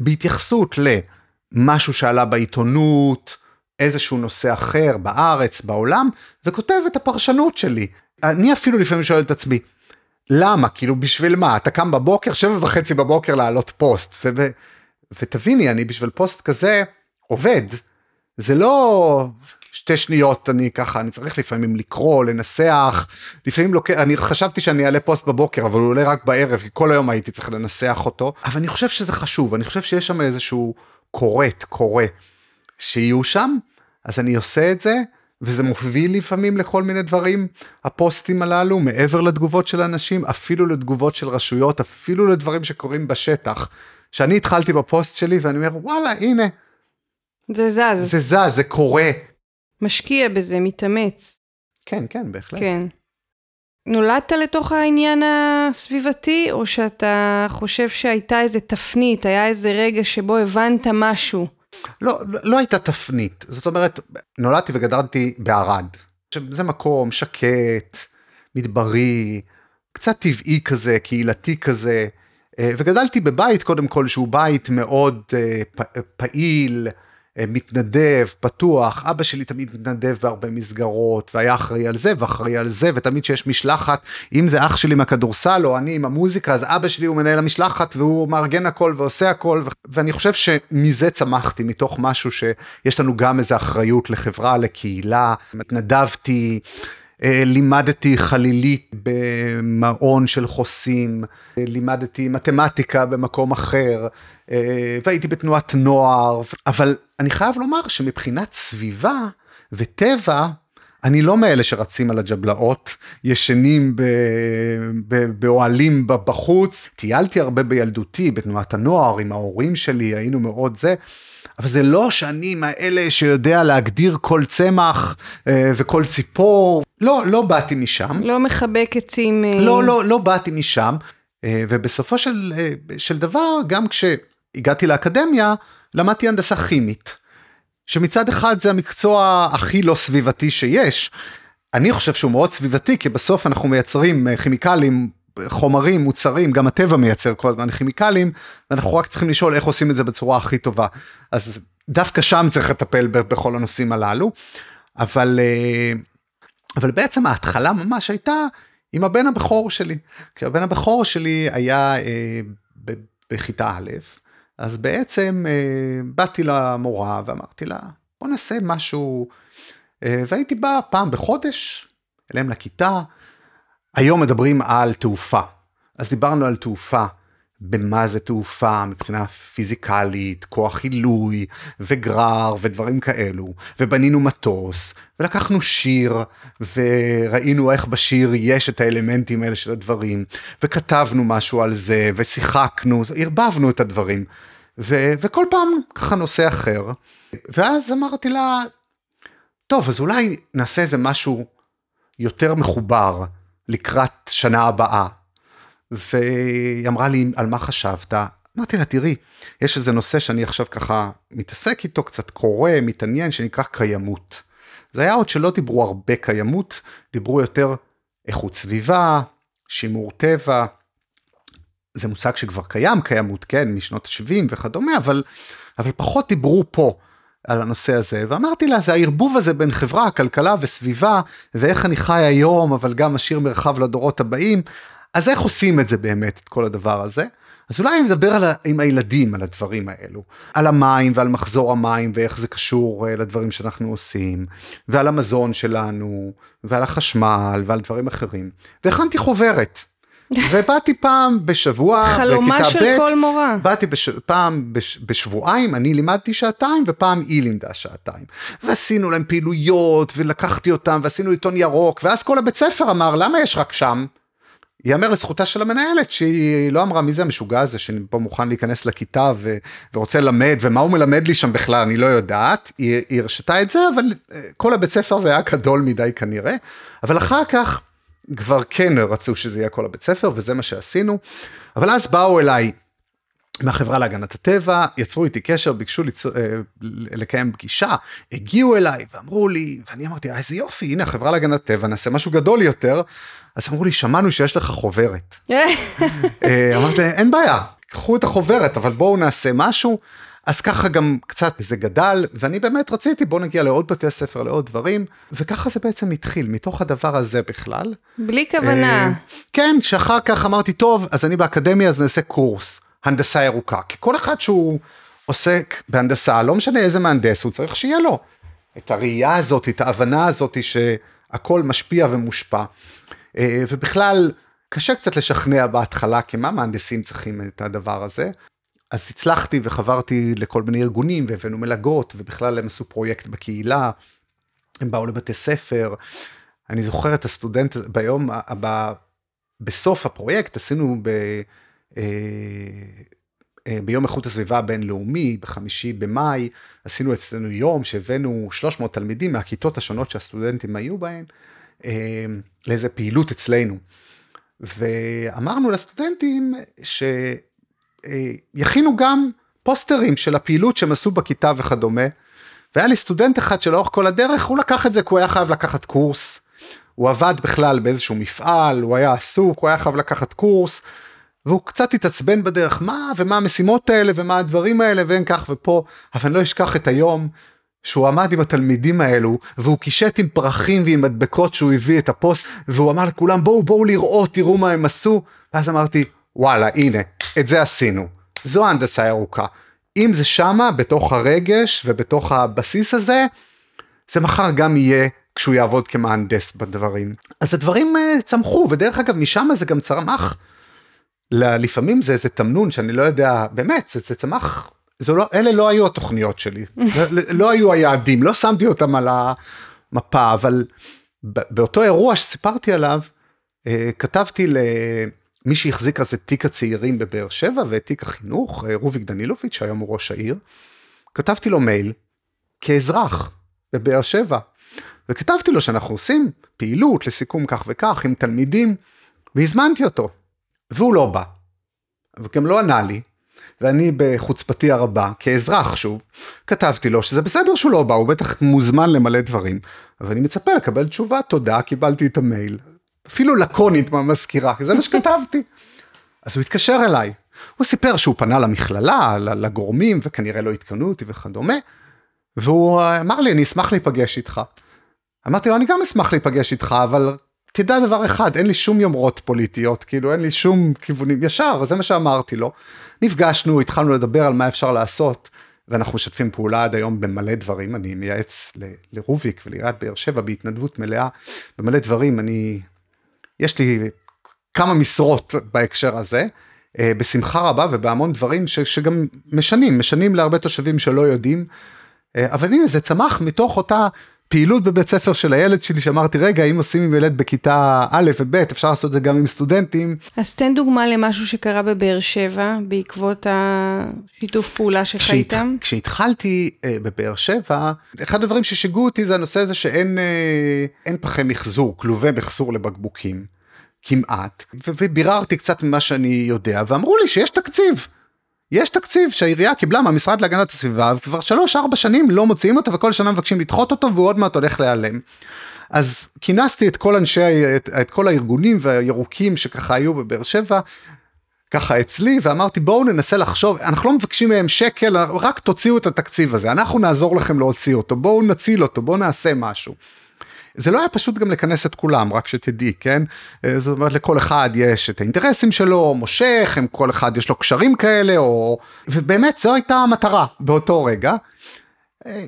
בהתייחסות למשהו שעלה בעיתונות, איזשהו נושא אחר בארץ, בעולם, וכותב את הפרשנות שלי. אני אפילו לפעמים שואל את עצמי, למה? כאילו בשביל מה? אתה קם בבוקר, שבע וחצי בבוקר לעלות פוסט, ו- ותביני, אני בשביל פוסט כזה עובד. זה לא שתי שניות אני ככה, אני צריך לפעמים לקרוא, לנסח, לפעמים לוקח, אני חשבתי שאני אעלה פוסט בבוקר, אבל הוא עולה רק בערב, כי כל היום הייתי צריך לנסח אותו, אבל אני חושב שזה חשוב, אני חושב שיש שם איזשהו קורט, קורא, שיהיו שם, אז אני עושה את זה, וזה מוביל לפעמים לכל מיני דברים, הפוסטים הללו, מעבר לתגובות של אנשים, אפילו לתגובות של רשויות, אפילו לדברים שקורים בשטח. שאני התחלתי בפוסט שלי ואני אומר, וואלה, הנה. זה זז. זה זז, זה קורה. משקיע בזה, מתאמץ. כן, כן, בהחלט. כן. נולדת לתוך העניין הסביבתי, או שאתה חושב שהייתה איזה תפנית, היה איזה רגע שבו הבנת משהו? לא, לא, הייתה תפנית. זאת אומרת, נולדתי וגדלתי בערד. זה מקום שקט, מדברי, קצת טבעי כזה, קהילתי כזה. אה, וגדלתי בבית קודם כל שהוא בית מאוד אה, פעיל, מתנדב, פתוח, אבא שלי תמיד מתנדב בהרבה מסגרות והיה אחראי על זה ואחראי על זה ותמיד שיש משלחת, אם זה אח שלי מהכדורסל או אני עם המוזיקה אז אבא שלי הוא מנהל המשלחת והוא מארגן הכל ועושה הכל ואני חושב שמזה צמחתי מתוך משהו שיש לנו גם איזה אחריות לחברה, לקהילה, התנדבתי. אה, לימדתי חלילית במעון של חוסים, אה, לימדתי מתמטיקה במקום אחר, אה, והייתי בתנועת נוער, אבל אני חייב לומר שמבחינת סביבה וטבע, אני לא מאלה שרצים על הג'בלאות, ישנים באוהלים בחוץ, טיילתי הרבה בילדותי בתנועת הנוער עם ההורים שלי, היינו מאוד זה. אבל זה לא שאני מהאלה שיודע להגדיר כל צמח אה, וכל ציפור, לא, לא באתי משם. לא מחבק עצים. אה... לא, לא, לא באתי משם. אה, ובסופו של, של דבר, גם כשהגעתי לאקדמיה, למדתי הנדסה כימית. שמצד אחד זה המקצוע הכי לא סביבתי שיש. אני חושב שהוא מאוד סביבתי, כי בסוף אנחנו מייצרים כימיקלים חומרים, מוצרים, גם הטבע מייצר כל הזמן כימיקלים, ואנחנו רק צריכים לשאול איך עושים את זה בצורה הכי טובה. אז דווקא שם צריך לטפל בכל הנושאים הללו. אבל, אה, אבל בעצם ההתחלה ממש הייתה עם הבן הבכור שלי. כשהבן הבכור שלי היה אה, בכיתה א', אז בעצם אה, באתי למורה ואמרתי לה, בוא נעשה משהו, והייתי בא פעם בחודש אליהם לכיתה, היום מדברים על תעופה, אז דיברנו על תעופה, במה זה תעופה? מבחינה פיזיקלית, כוח עילוי וגרר ודברים כאלו, ובנינו מטוס, ולקחנו שיר, וראינו איך בשיר יש את האלמנטים האלה של הדברים, וכתבנו משהו על זה, ושיחקנו, ערבבנו את הדברים, ו- וכל פעם ככה נושא אחר, ואז אמרתי לה, טוב, אז אולי נעשה איזה משהו יותר מחובר. לקראת שנה הבאה. והיא אמרה לי, על מה חשבת? אמרתי לה, תראי, יש איזה נושא שאני עכשיו ככה מתעסק איתו, קצת קורא, מתעניין, שנקרא קיימות. זה היה עוד שלא דיברו הרבה קיימות, דיברו יותר איכות סביבה, שימור טבע. זה מושג שכבר קיים, קיימות, כן, משנות ה-70 וכדומה, אבל, אבל פחות דיברו פה. על הנושא הזה ואמרתי לה זה הערבוב הזה בין חברה כלכלה וסביבה ואיך אני חי היום אבל גם משאיר מרחב לדורות הבאים אז איך עושים את זה באמת את כל הדבר הזה. אז אולי אני אדבר על עם הילדים על הדברים האלו, על המים ועל מחזור המים ואיך זה קשור uh, לדברים שאנחנו עושים, ועל המזון שלנו, ועל החשמל ועל דברים אחרים. והכנתי חוברת. ובאתי פעם בשבוע, חלומה של ב', כל מורה. באתי בש, פעם בש, בשבועיים, אני לימדתי שעתיים ופעם היא לימדה שעתיים. ועשינו להם פעילויות ולקחתי אותם ועשינו עיתון ירוק, ואז כל הבית ספר אמר למה יש רק שם? ייאמר לזכותה של המנהלת שהיא לא אמרה מי זה המשוגע הזה שפה מוכן להיכנס לכיתה ו, ורוצה ללמד ומה הוא מלמד לי שם בכלל אני לא יודעת היא, היא הרשתה את זה אבל אה, כל הבית ספר זה היה גדול מדי כנראה אבל אחר כך כבר כן רצו שזה יהיה כל הבית ספר וזה מה שעשינו. אבל אז באו אליי מהחברה להגנת הטבע, יצרו איתי קשר, ביקשו לצ... אה, לקיים פגישה, הגיעו אליי ואמרו לי, ואני אמרתי, אה, איזה יופי, הנה החברה להגנת הטבע, נעשה משהו גדול יותר. אז אמרו לי, שמענו שיש לך חוברת. אה, אמרתי, אין בעיה, קחו את החוברת, אבל בואו נעשה משהו. אז ככה גם קצת זה גדל ואני באמת רציתי בוא נגיע לעוד בתי ספר לעוד דברים וככה זה בעצם התחיל מתוך הדבר הזה בכלל. בלי כוונה. אה, כן שאחר כך אמרתי טוב אז אני באקדמיה אז נעשה קורס הנדסה ירוקה כי כל אחד שהוא עוסק בהנדסה לא משנה איזה מהנדס הוא צריך שיהיה לו את הראייה הזאת, את ההבנה הזאת שהכל משפיע ומושפע. אה, ובכלל, קשה קצת לשכנע בהתחלה, כי מה מהנדסים צריכים את הדבר הזה? אז הצלחתי וחברתי לכל מיני ארגונים והבאנו מלגות, ובכלל הם עשו פרויקט בקהילה, הם באו לבתי ספר. אני זוכר את הסטודנט ביום, ב, בסוף הפרויקט עשינו ב... אה, אה, ביום איכות הסביבה הבינלאומי, בחמישי במאי, עשינו אצלנו יום שהבאנו 300 תלמידים מהכיתות השונות שהסטודנטים היו בהן, אה, לאיזה פעילות אצלנו. ואמרנו לסטודנטים שיכינו גם פוסטרים של הפעילות שהם עשו בכיתה וכדומה. והיה לי סטודנט אחד שלאורך כל הדרך הוא לקח את זה כי הוא היה חייב לקחת קורס. הוא עבד בכלל באיזשהו מפעל, הוא היה עסוק, הוא היה חייב לקחת קורס. והוא קצת התעצבן בדרך, מה ומה המשימות האלה ומה הדברים האלה ואין כך ופה, אבל אני לא אשכח את היום שהוא עמד עם התלמידים האלו והוא קישט עם פרחים ועם מדבקות שהוא הביא את הפוסט והוא אמר לכולם בואו בואו לראות תראו מה הם עשו ואז אמרתי וואלה הנה את זה עשינו. זו ההנדסה ירוקה אם זה שמה בתוך הרגש ובתוך הבסיס הזה זה מחר גם יהיה כשהוא יעבוד כמהנדס בדברים. אז הדברים uh, צמחו ודרך אגב משם זה גם צמח. לפעמים זה איזה תמנון שאני לא יודע באמת זה, זה צמח זה לא אלה לא היו התוכניות שלי. לא, לא היו היעדים לא שמתי אותם על המפה אבל באותו אירוע שסיפרתי עליו אה, כתבתי למי שהחזיק אז את תיק הצעירים בבאר שבע ואת תיק החינוך אה, רוביק דנילוביץ' שהיום הוא ראש העיר. כתבתי לו מייל כאזרח בבאר שבע וכתבתי לו שאנחנו עושים פעילות לסיכום כך וכך עם תלמידים והזמנתי אותו והוא לא בא. וגם לא ענה לי, ואני בחוצפתי הרבה, כאזרח שוב, כתבתי לו שזה בסדר שהוא לא בא, הוא בטח מוזמן למלא דברים, אבל אני מצפה לקבל תשובה, תודה, קיבלתי את המייל. אפילו לקונית מהמזכירה, זה מה שכתבתי. אז הוא התקשר אליי, הוא סיפר שהוא פנה למכללה, לגורמים, וכנראה לא עדכנו אותי וכדומה, והוא אמר לי, אני אשמח להיפגש איתך. אמרתי לו, אני גם אשמח להיפגש איתך, אבל תדע דבר אחד, אין לי שום יומרות פוליטיות, כאילו אין לי שום כיוונים, ישר, זה מה שאמרתי לו. נפגשנו, התחלנו לדבר על מה אפשר לעשות, ואנחנו משתפים פעולה עד היום במלא דברים, אני מייעץ לרוביק ולעיריית באר שבע בהתנדבות מלאה, במלא דברים, אני, יש לי כמה משרות בהקשר הזה, אה, בשמחה רבה ובהמון דברים ש, שגם משנים, משנים להרבה תושבים שלא יודעים, אה, אבל הנה זה צמח מתוך אותה פעילות בבית ספר של הילד שלי שאמרתי רגע אם עושים עם ילד בכיתה א' וב' אפשר לעשות את זה גם עם סטודנטים. אז תן דוגמה למשהו שקרה בבאר שבע בעקבות השיתוף פעולה שלך כשהת... איתם. כשהתחלתי אה, בבאר שבע אחד הדברים ששיגעו אותי זה הנושא הזה שאין אה, פחי מחזור כלובי מחזור לבקבוקים כמעט וביררתי קצת ממה שאני יודע ואמרו לי שיש תקציב. יש תקציב שהעירייה קיבלה מהמשרד להגנת הסביבה וכבר שלוש ארבע שנים לא מוציאים אותו וכל שנה מבקשים לדחות אותו והוא עוד מעט הולך להיעלם. אז כינסתי את כל אנשי את, את כל הארגונים והירוקים שככה היו בבאר שבע ככה אצלי ואמרתי בואו ננסה לחשוב אנחנו לא מבקשים מהם שקל רק תוציאו את התקציב הזה אנחנו נעזור לכם להוציא אותו בואו נציל אותו בואו נעשה משהו. זה לא היה פשוט גם לכנס את כולם, רק שתדעי, כן? אה, זאת אומרת, לכל אחד יש את האינטרסים שלו, מושך, הם כל אחד יש לו קשרים כאלה, או... ובאמת, זו הייתה המטרה באותו רגע. אה,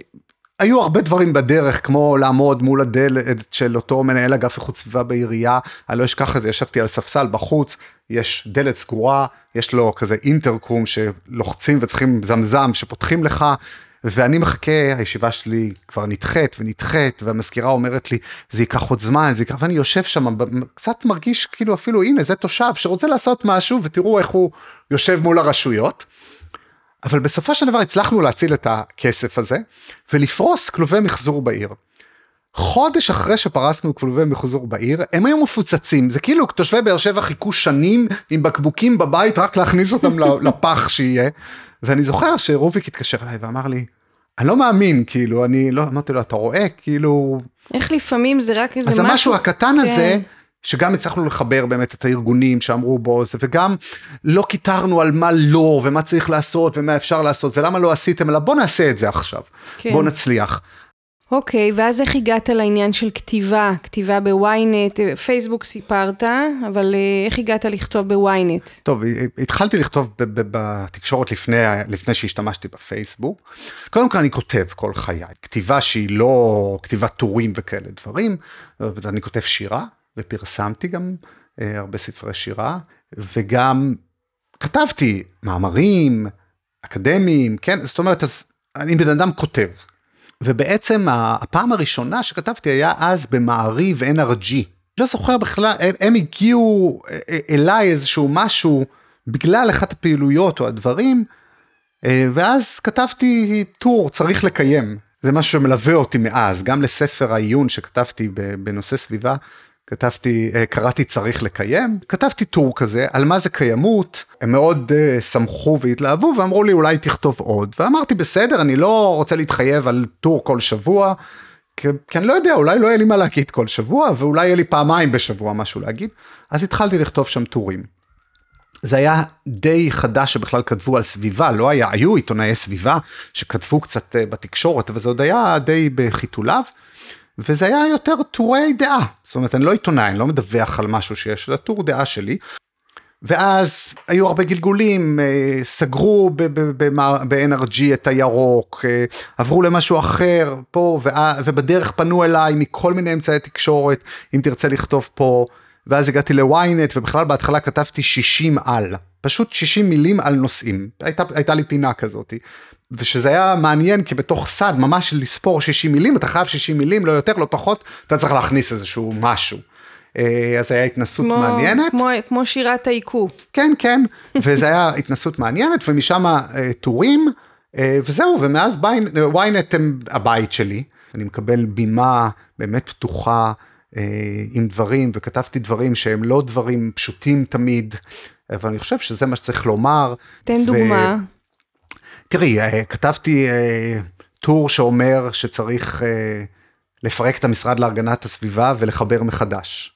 היו הרבה דברים בדרך, כמו לעמוד מול הדלת של אותו מנהל אגף איכות סביבה בעירייה, אני לא אשכח את זה, ישבתי על ספסל בחוץ, יש דלת סגורה, יש לו כזה אינטרקום שלוחצים וצריכים זמזם שפותחים לך, ואני מחכה, הישיבה שלי כבר נדחית ונדחית, והמזכירה אומרת לי, זה ייקח עוד זמן, זה ייקח, ואני יושב שם, קצת מרגיש כאילו אפילו, הנה, זה תושב שרוצה לעשות משהו, ותראו איך הוא יושב מול הרשויות. אבל בסופו של דבר הצלחנו להציל את הכסף הזה, ולפרוס כלובי מחזור בעיר. חודש אחרי שפרסנו כלובי מחזור בעיר, הם היו מפוצצים, זה כאילו תושבי באר שבע חיכו שנים עם בקבוקים בבית רק להכניס אותם לפח שיהיה. ואני זוכר שרוביק התקשר אליי ואמר לי, אני לא מאמין, כאילו, אני לא, אמרתי לו, אתה רואה, כאילו... איך לפעמים זה רק איזה משהו... אז המשהו הקטן כן. הזה, שגם הצלחנו לחבר באמת את הארגונים שאמרו בו זה, וגם לא קיטרנו על מה לא, ומה צריך לעשות, ומה אפשר לעשות, ולמה לא עשיתם, אלא בוא נעשה את זה עכשיו, כן. בוא נצליח. אוקיי, okay, ואז איך הגעת לעניין של כתיבה? כתיבה בוויינט, פייסבוק סיפרת, אבל אה, איך הגעת לכתוב בוויינט? טוב, התחלתי לכתוב בתקשורת לפני, לפני שהשתמשתי בפייסבוק. קודם כל אני כותב כל חיי, כתיבה שהיא לא כתיבת טורים וכאלה דברים, אני כותב שירה, ופרסמתי גם אה, הרבה ספרי שירה, וגם כתבתי מאמרים אקדמיים, כן, זאת אומרת, אז אני בן אדם כותב. ובעצם הפעם הראשונה שכתבתי היה אז במעריב NRG. לא זוכר בכלל, הם, הם הגיעו אה, אה, אליי איזשהו משהו בגלל אחת הפעילויות או הדברים, אה, ואז כתבתי טור צריך לקיים. זה משהו שמלווה אותי מאז, גם לספר העיון שכתבתי בנושא סביבה, כתבתי, אה, קראתי צריך לקיים, כתבתי טור כזה על מה זה קיימות, הם מאוד uh, שמחו והתלהבו ואמרו לי אולי תכתוב עוד, ואמרתי בסדר, אני לא רוצה להתחייב על טור כל שבוע, כי, כי אני לא יודע, אולי לא יהיה לי מה להגיד כל שבוע, ואולי יהיה לי פעמיים בשבוע משהו להגיד, אז התחלתי לכתוב שם טורים. זה היה די חדש שבכלל כתבו על סביבה, לא היה, היו עיתונאי סביבה שכתבו קצת uh, בתקשורת, אבל זה עוד היה די בחיתוליו. וזה היה יותר טורי דעה, זאת אומרת אני לא עיתונאי, אני לא מדווח על משהו שיש, אלא טור דעה שלי. ואז היו הרבה גלגולים, אה, סגרו ב-NRG את הירוק, אה, עברו למשהו אחר פה, ובדרך פנו אליי מכל מיני אמצעי תקשורת, אם תרצה לכתוב פה, ואז הגעתי לוויינט, ובכלל בהתחלה כתבתי 60 על, פשוט 60 מילים על נושאים, הייתה, הייתה לי פינה כזאת. ושזה היה מעניין כי בתוך סד ממש לספור 60 מילים אתה חייב 60 מילים לא יותר לא פחות אתה צריך להכניס איזשהו משהו. אה, אז היה התנסות כמו, מעניינת. כמו, כמו שירת העיקו. כן כן וזה היה התנסות מעניינת ומשם אה, טורים אה, וזהו ומאז ynet הם הבית שלי אני מקבל בימה באמת פתוחה עם דברים וכתבתי דברים שהם לא דברים פשוטים תמיד אבל אני חושב שזה מה שצריך לומר. תן ו... דוגמה. תראי, אה, כתבתי אה, טור שאומר שצריך אה, לפרק את המשרד להגנת הסביבה ולחבר מחדש.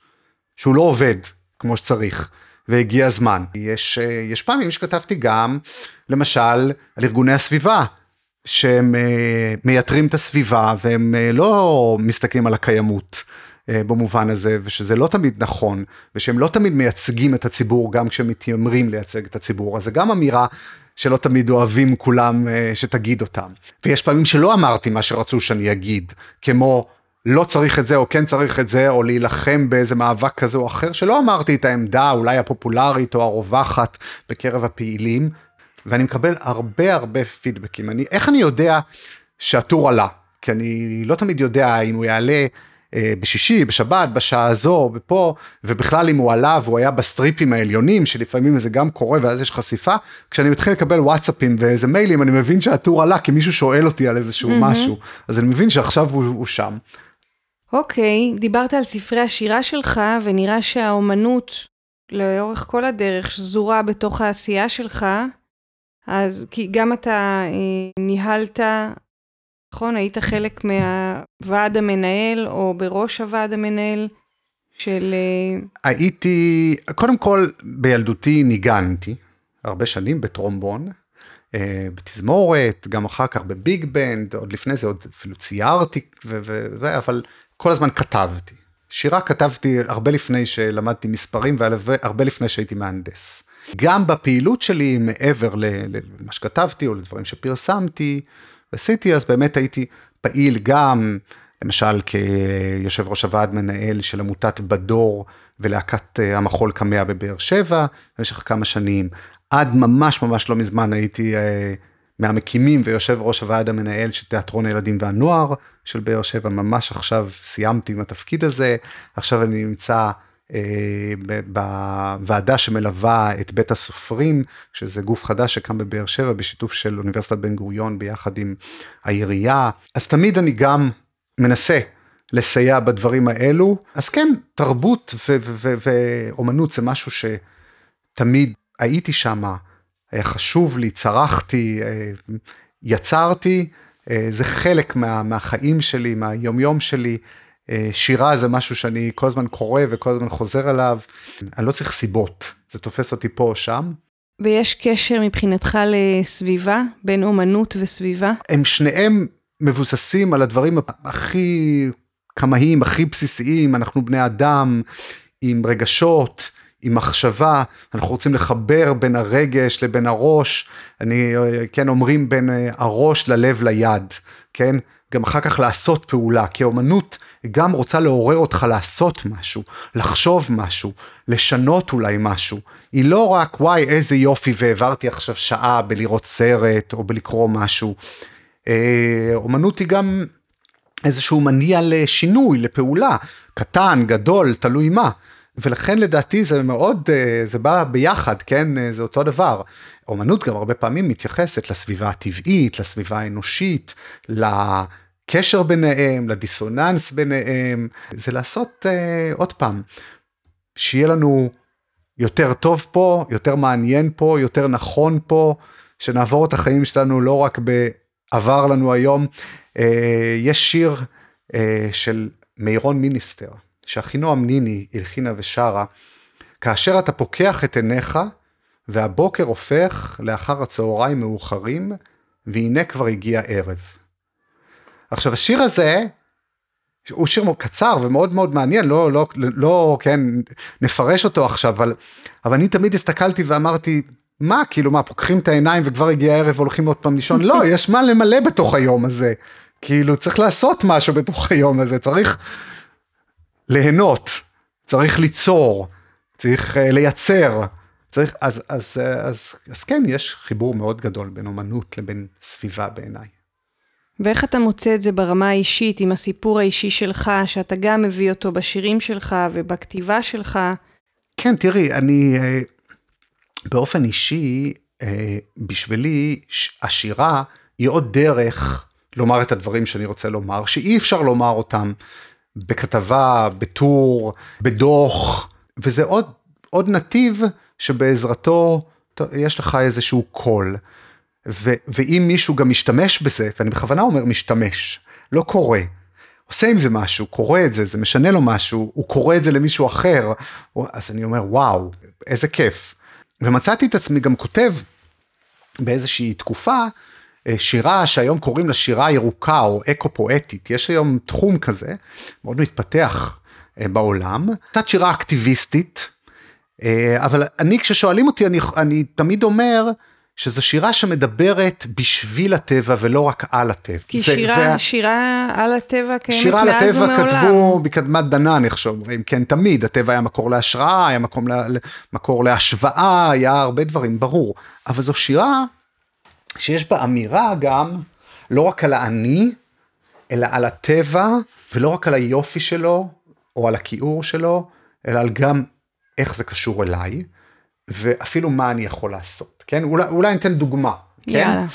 שהוא לא עובד כמו שצריך, והגיע הזמן. יש, יש פעמים שכתבתי גם, למשל, על ארגוני הסביבה, שהם מייתרים את הסביבה והם לא מסתכלים על הקיימות. במובן הזה ושזה לא תמיד נכון ושהם לא תמיד מייצגים את הציבור גם כשהם מתיימרים לייצג את הציבור אז זה גם אמירה שלא תמיד אוהבים כולם אה, שתגיד אותם. ויש פעמים שלא אמרתי מה שרצו שאני אגיד, כמו לא צריך את זה או כן צריך את זה, או להילחם באיזה מאבק כזה או אחר, שלא אמרתי את העמדה אולי הפופולרית או הרווחת בקרב הפעילים, ואני מקבל הרבה הרבה פידבקים. אני, איך אני יודע שהטור עלה? כי אני לא תמיד יודע אם הוא יעלה אה, בשישי, בשבת, בשעה הזו, ופה, ובכלל אם הוא עלה והוא היה בסטריפים העליונים, שלפעמים זה גם קורה ואז יש חשיפה, כשאני מתחיל לקבל וואטסאפים ואיזה מיילים, אני מבין שהטור עלה כי מישהו שואל אותי על איזשהו mm-hmm. משהו, אז אני מבין שעכשיו הוא, הוא שם. אוקיי, okay, דיברת על ספרי השירה שלך, ונראה שהאומנות לאורך כל הדרך שזורה בתוך העשייה שלך, אז כי גם אתה אה, ניהלת נכון? היית חלק מהוועד המנהל או בראש הוועד המנהל של... אה, הייתי, קודם כל בילדותי ניגנתי הרבה שנים בטרומבון, אה, בתזמורת, גם אחר כך בביג בנד, עוד לפני זה עוד אפילו ציירתי, ו- ו- אבל כל הזמן כתבתי. שירה כתבתי הרבה לפני שלמדתי מספרים והרבה לפני שהייתי מהנדס. גם בפעילות שלי מעבר למה שכתבתי או לדברים שפרסמתי, עשיתי, אז באמת הייתי פעיל גם, למשל כיושב ראש הוועד מנהל של עמותת בדור ולהקת אה, המחול קמע בבאר שבע במשך כמה שנים. עד ממש ממש לא מזמן הייתי אה, מהמקימים ויושב ראש הוועד המנהל של תיאטרון הילדים והנוער של באר שבע, ממש עכשיו סיימתי עם התפקיד הזה, עכשיו אני נמצא בוועדה שמלווה את בית הסופרים, שזה גוף חדש שקם בבאר שבע בשיתוף של אוניברסיטת בן גוריון ביחד עם העירייה. אז תמיד אני גם מנסה לסייע בדברים האלו. אז כן, תרבות ואומנות זה משהו שתמיד הייתי שם, היה חשוב לי, צרחתי, אה, יצרתי, אה, זה חלק מה, מהחיים שלי, מהיומיום שלי. אה, שירה זה משהו שאני כל הזמן קורא וכל הזמן חוזר עליו, אני לא צריך סיבות, זה תופס אותי פה או שם. ויש קשר מבחינתך לסביבה, בין אומנות וסביבה? הם שניהם מבוססים על הדברים הכי קמאיים, הכי בסיסיים, אנחנו בני אדם עם רגשות, עם מחשבה, אנחנו רוצים לחבר בין הרגש לבין הראש, אני, כן, אומרים בין הראש ללב ליד, כן? גם אחר כך לעשות פעולה, כי האומנות גם רוצה לעורר אותך לעשות משהו, לחשוב משהו, לשנות אולי משהו. היא לא רק וואי איזה יופי והעברתי עכשיו שעה בלראות סרט או בלקרוא משהו. אה, אומנות היא גם איזשהו מניע לשינוי, לפעולה, קטן, גדול, תלוי מה. ולכן לדעתי זה מאוד, אה, זה בא ביחד, כן, אה, זה אותו דבר. אומנות גם הרבה פעמים מתייחסת לסביבה הטבעית, לסביבה האנושית, לקשר ביניהם, לדיסוננס ביניהם, זה לעשות uh, עוד פעם, שיהיה לנו יותר טוב פה, יותר מעניין פה, יותר נכון פה, שנעבור את החיים שלנו לא רק בעבר לנו היום. Uh, יש שיר uh, של מירון מיניסטר, שאחינועם ניני הלחינה ושרה, כאשר אתה פוקח את עיניך, והבוקר הופך לאחר הצהריים מאוחרים, והנה כבר הגיע ערב. עכשיו השיר הזה, הוא שיר קצר ומאוד מאוד מעניין, לא, לא, לא, כן, נפרש אותו עכשיו, אבל, אבל אני תמיד הסתכלתי ואמרתי, מה, כאילו מה, פוקחים את העיניים וכבר הגיע הערב והולכים עוד פעם לישון? לא, יש מה למלא בתוך היום הזה. כאילו, צריך לעשות משהו בתוך היום הזה, צריך ליהנות, צריך ליצור, צריך uh, לייצר. צריך, אז, אז, אז, אז, אז כן, יש חיבור מאוד גדול בין אומנות לבין סביבה בעיניי. ואיך אתה מוצא את זה ברמה האישית, עם הסיפור האישי שלך, שאתה גם מביא אותו בשירים שלך ובכתיבה שלך? כן, תראי, אני אה, באופן אישי, אה, בשבילי, השירה היא עוד דרך לומר את הדברים שאני רוצה לומר, שאי אפשר לומר אותם בכתבה, בטור, בדוח, וזה עוד, עוד נתיב שבעזרתו יש לך איזשהו קול. ו, ואם מישהו גם משתמש בזה, ואני בכוונה אומר משתמש, לא קורא, עושה עם זה משהו, קורא את זה, זה משנה לו משהו, הוא קורא את זה למישהו אחר, אז אני אומר וואו, איזה כיף. ומצאתי את עצמי גם כותב באיזושהי תקופה, שירה שהיום קוראים לה שירה ירוקה או אקו פואטית, יש היום תחום כזה, מאוד מתפתח אה, בעולם, קצת שירה אקטיביסטית, אה, אבל אני כששואלים אותי אני, אני תמיד אומר שזו שירה שמדברת בשביל הטבע ולא רק על הטבע. כי שירה, זה, שירה על הטבע קיימת שירה על הטבע כתבו מקדמת דנן, איך שאומרים, כן תמיד, הטבע היה מקור להשראה, היה מקום לה, מקור להשוואה, היה הרבה דברים, ברור. אבל זו שירה שיש בה אמירה גם, לא רק על האני, אלא על הטבע, ולא רק על היופי שלו, או על הכיעור שלו, אלא על גם איך זה קשור אליי, ואפילו מה אני יכול לעשות, כן? אולי, אולי אני אתן דוגמה, כן? יאללה.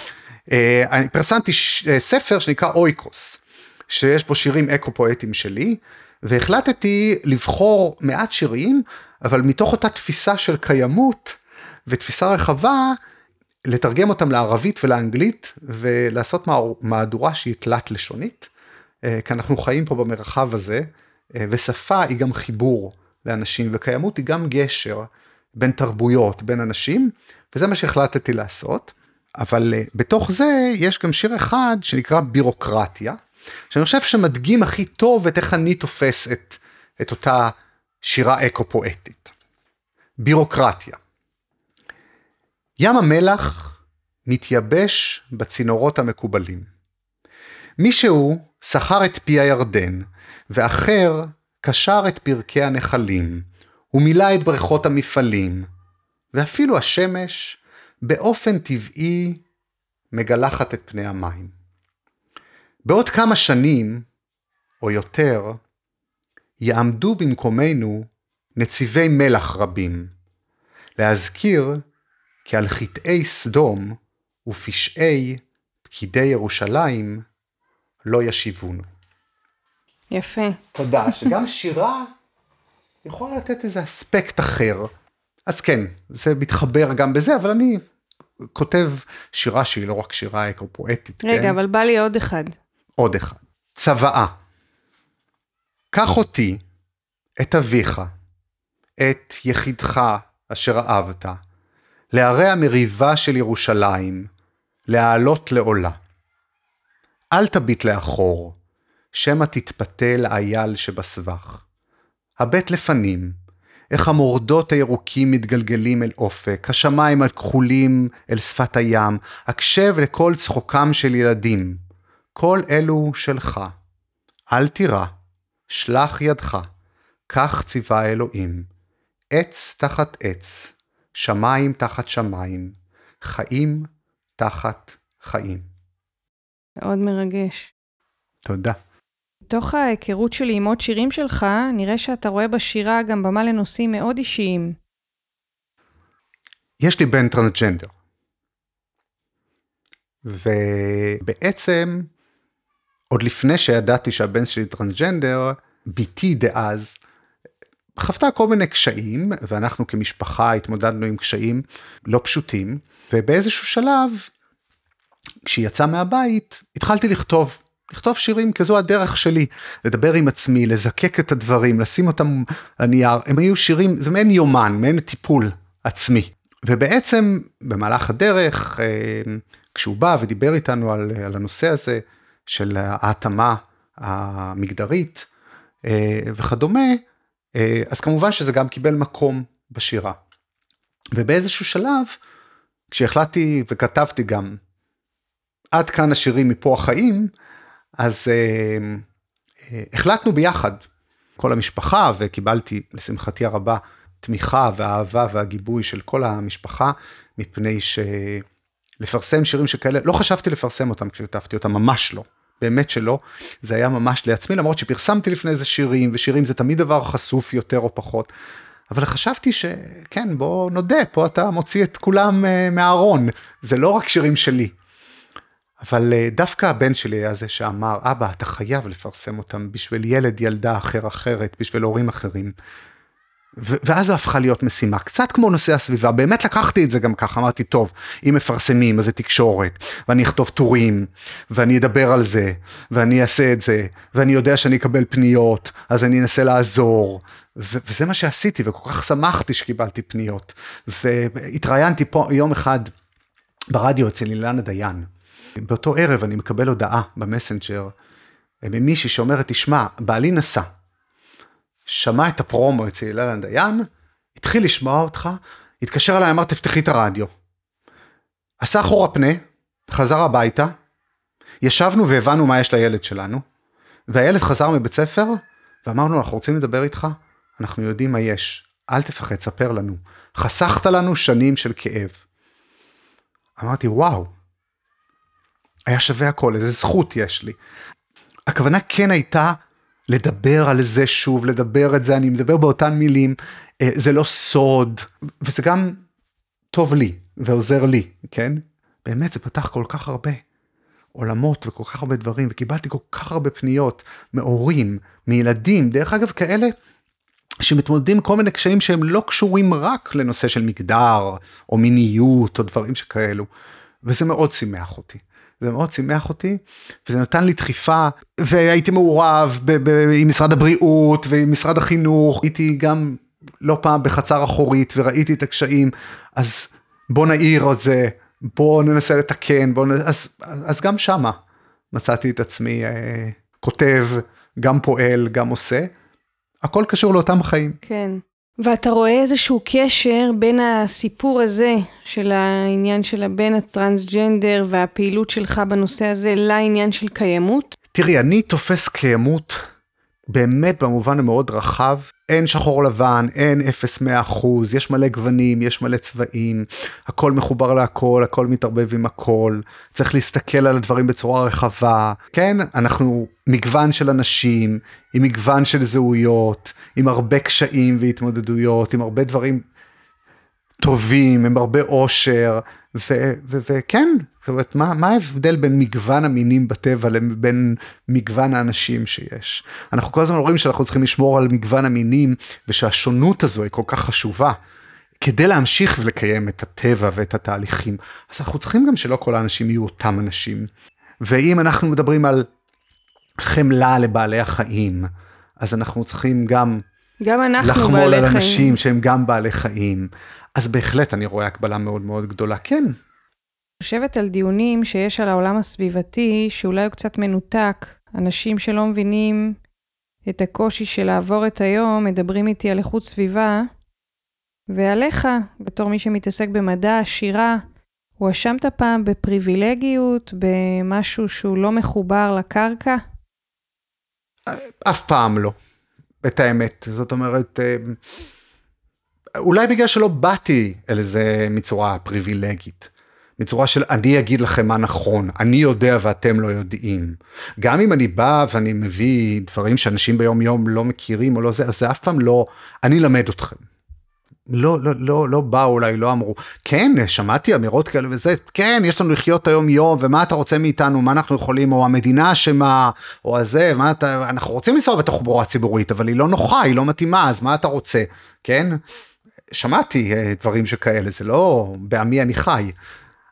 Uh, אני פרסמתי ש, uh, ספר שנקרא אויקוס, שיש בו שירים אקו-פואטיים שלי, והחלטתי לבחור מעט שירים, אבל מתוך אותה תפיסה של קיימות ותפיסה רחבה, לתרגם אותם לערבית ולאנגלית ולעשות מהדורה שהיא תלת לשונית, uh, כי אנחנו חיים פה במרחב הזה, uh, ושפה היא גם חיבור. לאנשים, וקיימות היא גם גשר בין תרבויות, בין אנשים, וזה מה שהחלטתי לעשות. אבל uh, בתוך זה יש גם שיר אחד שנקרא בירוקרטיה, שאני חושב שמדגים הכי טוב את איך אני תופס את, את אותה שירה אקו-פואטית. בירוקרטיה. ים המלח מתייבש בצינורות המקובלים. מישהו שכר את פי הירדן, ואחר קשר את פרקי הנחלים, ומילא את בריכות המפעלים, ואפילו השמש באופן טבעי מגלחת את פני המים. בעוד כמה שנים, או יותר, יעמדו במקומנו נציבי מלח רבים, להזכיר כי על חטאי סדום ופשעי פקידי ירושלים לא ישיבונו. יפה. תודה, שגם שירה יכולה לתת איזה אספקט אחר. אז כן, זה מתחבר גם בזה, אבל אני כותב שירה שהיא לא רק שירה אקרופואטית. רגע, כן? אבל בא לי עוד אחד. עוד אחד. צוואה. קח אותי, את אביך, את יחידך אשר אהבת, לערי המריבה של ירושלים, להעלות לעולה. אל תביט לאחור, שמא תתפתה לאייל שבסבך. הבט לפנים, איך המורדות הירוקים מתגלגלים אל אופק, השמיים הכחולים אל שפת הים, הקשב לקול צחוקם של ילדים. כל אלו שלך. אל תירא, שלח ידך, כך ציווה אלוהים. עץ תחת עץ, שמיים תחת שמיים, חיים תחת חיים. מאוד מרגש. תודה. מתוך ההיכרות שלי עם עוד שירים שלך, נראה שאתה רואה בשירה גם במה לנושאים מאוד אישיים. יש לי בן טרנסג'נדר. ובעצם, עוד לפני שידעתי שהבן שלי טרנסג'נדר, בתי דאז חוותה כל מיני קשיים, ואנחנו כמשפחה התמודדנו עם קשיים לא פשוטים, ובאיזשהו שלב, כשהיא יצאה מהבית, התחלתי לכתוב. לכתוב שירים כי זו הדרך שלי, לדבר עם עצמי, לזקק את הדברים, לשים אותם על נייר, הם היו שירים, זה מעין יומן, מעין טיפול עצמי. ובעצם במהלך הדרך, אה, כשהוא בא ודיבר איתנו על, על הנושא הזה של ההתאמה המגדרית אה, וכדומה, אז כמובן שזה גם קיבל מקום בשירה. ובאיזשהו שלב, כשהחלטתי וכתבתי גם עד כאן השירים מפה החיים, אז אה, אה, החלטנו ביחד, כל המשפחה, וקיבלתי לשמחתי הרבה תמיכה והאהבה והגיבוי של כל המשפחה, מפני שלפרסם שירים שכאלה, לא חשבתי לפרסם אותם כשכתבתי אותם, ממש לא. באמת שלא, זה היה ממש לעצמי, למרות שפרסמתי לפני איזה שירים, ושירים זה תמיד דבר חשוף יותר או פחות. אבל חשבתי שכן, בוא נודה, פה אתה מוציא את כולם uh, מהארון, זה לא רק שירים שלי. אבל uh, דווקא הבן שלי היה זה שאמר, אבא, אתה חייב לפרסם אותם בשביל ילד, ילדה אחר אחרת, בשביל הורים אחרים. ואז זו הפכה להיות משימה, קצת כמו נושא הסביבה, באמת לקחתי את זה גם ככה, אמרתי, טוב, אם מפרסמים אז זה תקשורת, ואני אכתוב טורים, ואני אדבר על זה, ואני אעשה את זה, ואני יודע שאני אקבל פניות, אז אני אנסה לעזור, ו- וזה מה שעשיתי, וכל כך שמחתי שקיבלתי פניות. והתראיינתי פה יום אחד ברדיו אצל אילנה דיין. באותו ערב אני מקבל הודעה במסנג'ר ממישהי שאומרת, תשמע, בעלי נסע. שמע את הפרומו אצל אילן דיין, התחיל לשמוע אותך, התקשר אליי, אמר תפתחי את הרדיו. עשה אחורה פנה, חזר הביתה, ישבנו והבנו מה יש לילד שלנו, והילד חזר מבית ספר, ואמרנו, אנחנו רוצים לדבר איתך, אנחנו יודעים מה יש, אל תפחד, ספר לנו. חסכת לנו שנים של כאב. אמרתי, וואו, היה שווה הכל, איזה זכות יש לי. הכוונה כן הייתה לדבר על זה שוב, לדבר את זה, אני מדבר באותן מילים, אה, זה לא סוד, וזה גם טוב לי ועוזר לי, כן? באמת זה פתח כל כך הרבה עולמות וכל כך הרבה דברים, וקיבלתי כל כך הרבה פניות מהורים, מילדים, דרך אגב כאלה שמתמודדים כל מיני קשיים שהם לא קשורים רק לנושא של מגדר או מיניות או דברים שכאלו, וזה מאוד שימח אותי. זה מאוד שימח אותי, וזה נתן לי דחיפה, והייתי מעורב ב- ב- עם משרד הבריאות ועם משרד החינוך, הייתי גם לא פעם בחצר אחורית וראיתי את הקשיים, אז בוא נעיר את זה, בוא ננסה לתקן, בוא נ... אז, אז גם שמה מצאתי את עצמי אה, כותב, גם פועל, גם עושה, הכל קשור לאותם חיים. כן. ואתה רואה איזשהו קשר בין הסיפור הזה של העניין של הבן הטרנסג'נדר והפעילות שלך בנושא הזה לעניין של קיימות? תראי, אני תופס קיימות באמת במובן המאוד רחב, אין שחור לבן, אין 0-100 אחוז, יש מלא גוונים, יש מלא צבעים, הכל מחובר להכל, הכל מתערבב עם הכל, צריך להסתכל על הדברים בצורה רחבה. כן, אנחנו מגוון של אנשים, עם מגוון של זהויות, עם הרבה קשיים והתמודדויות, עם הרבה דברים טובים, עם הרבה אושר, וכן, זאת אומרת, מה, מה ההבדל בין מגוון המינים בטבע לבין מגוון האנשים שיש? אנחנו כל הזמן אומרים שאנחנו צריכים לשמור על מגוון המינים, ושהשונות הזו היא כל כך חשובה. כדי להמשיך ולקיים את הטבע ואת התהליכים, אז אנחנו צריכים גם שלא כל האנשים יהיו אותם אנשים. ואם אנחנו מדברים על חמלה לבעלי החיים, אז אנחנו צריכים גם גם אנחנו לחמול בעלי על חיים. אנשים שהם גם בעלי חיים. אז בהחלט אני רואה הקבלה מאוד מאוד גדולה. כן, חושבת על דיונים שיש על העולם הסביבתי, שאולי הוא קצת מנותק. אנשים שלא מבינים את הקושי של לעבור את היום, מדברים איתי על איכות סביבה, ועליך, בתור מי שמתעסק במדע, שירה, הואשמת פעם בפריבילגיות, במשהו שהוא לא מחובר לקרקע? אף פעם לא, את האמת. זאת אומרת, אה, אולי בגלל שלא באתי אל זה מצורה פריבילגית. מצורה של אני אגיד לכם מה נכון, אני יודע ואתם לא יודעים. גם אם אני בא ואני מביא דברים שאנשים ביום יום לא מכירים או לא זה, אז זה אף פעם לא, אני אלמד אתכם. לא, לא, לא, לא באו אולי, לא אמרו, כן, שמעתי אמירות כאלה וזה, כן, יש לנו לחיות היום יום, ומה אתה רוצה מאיתנו, מה אנחנו יכולים, או המדינה אשמה, או הזה, מה אתה, אנחנו רוצים לנסוע בתחבורה ציבורית, אבל היא לא נוחה, היא לא מתאימה, אז מה אתה רוצה, כן? שמעתי אה, דברים שכאלה, זה לא בעמי אני חי,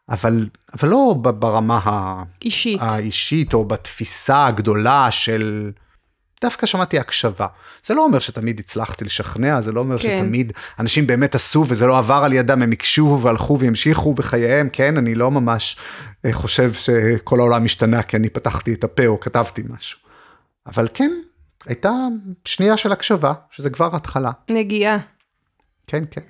אבל, אבל לא ברמה אישית. האישית, או בתפיסה הגדולה של... דווקא שמעתי הקשבה. זה לא אומר שתמיד הצלחתי לשכנע, זה לא אומר כן. שתמיד אנשים באמת עשו וזה לא עבר על ידם, הם הקשיבו והלכו והמשיכו בחייהם, כן, אני לא ממש אה, חושב שכל העולם השתנה כי אני פתחתי את הפה או כתבתי משהו. אבל כן, הייתה שנייה של הקשבה, שזה כבר התחלה. נגיעה. כן, כן.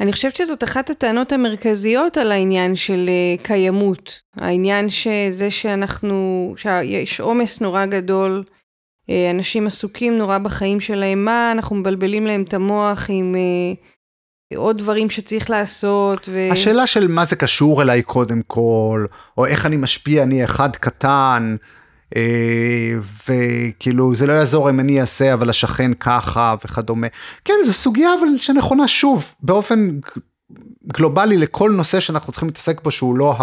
אני חושבת שזאת אחת הטענות המרכזיות על העניין של uh, קיימות. העניין שזה שאנחנו, שיש עומס נורא גדול, uh, אנשים עסוקים נורא בחיים שלהם, מה אנחנו מבלבלים להם את המוח עם uh, עוד דברים שצריך לעשות. ו... השאלה של מה זה קשור אליי קודם כל, או איך אני משפיע, אני אחד קטן. אה, וכאילו זה לא יעזור אם אני אעשה אבל השכן ככה וכדומה. כן זו סוגיה אבל שנכונה שוב באופן גלובלי לכל נושא שאנחנו צריכים להתעסק בו שהוא לא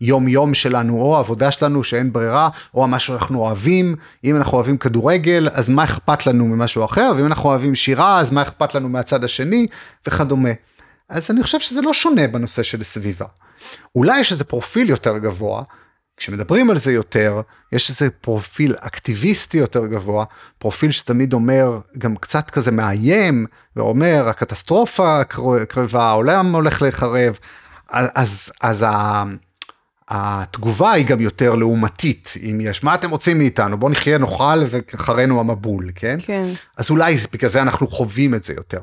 היום יום שלנו או העבודה שלנו שאין ברירה או מה שאנחנו אוהבים אם אנחנו אוהבים כדורגל אז מה אכפת לנו ממשהו אחר ואם אנחנו אוהבים שירה אז מה אכפת לנו מהצד השני וכדומה. אז אני חושב שזה לא שונה בנושא של סביבה. אולי יש איזה פרופיל יותר גבוה כשמדברים על זה יותר, יש איזה פרופיל אקטיביסטי יותר גבוה, פרופיל שתמיד אומר, גם קצת כזה מאיים, ואומר, הקטסטרופה קרבה, העולם הולך להיחרב, אז, אז ה... התגובה היא גם יותר לעומתית, אם יש, מה אתם רוצים מאיתנו? בוא נחיה נאכל ואחרינו המבול, כן? כן. אז אולי בגלל זה אנחנו חווים את זה יותר.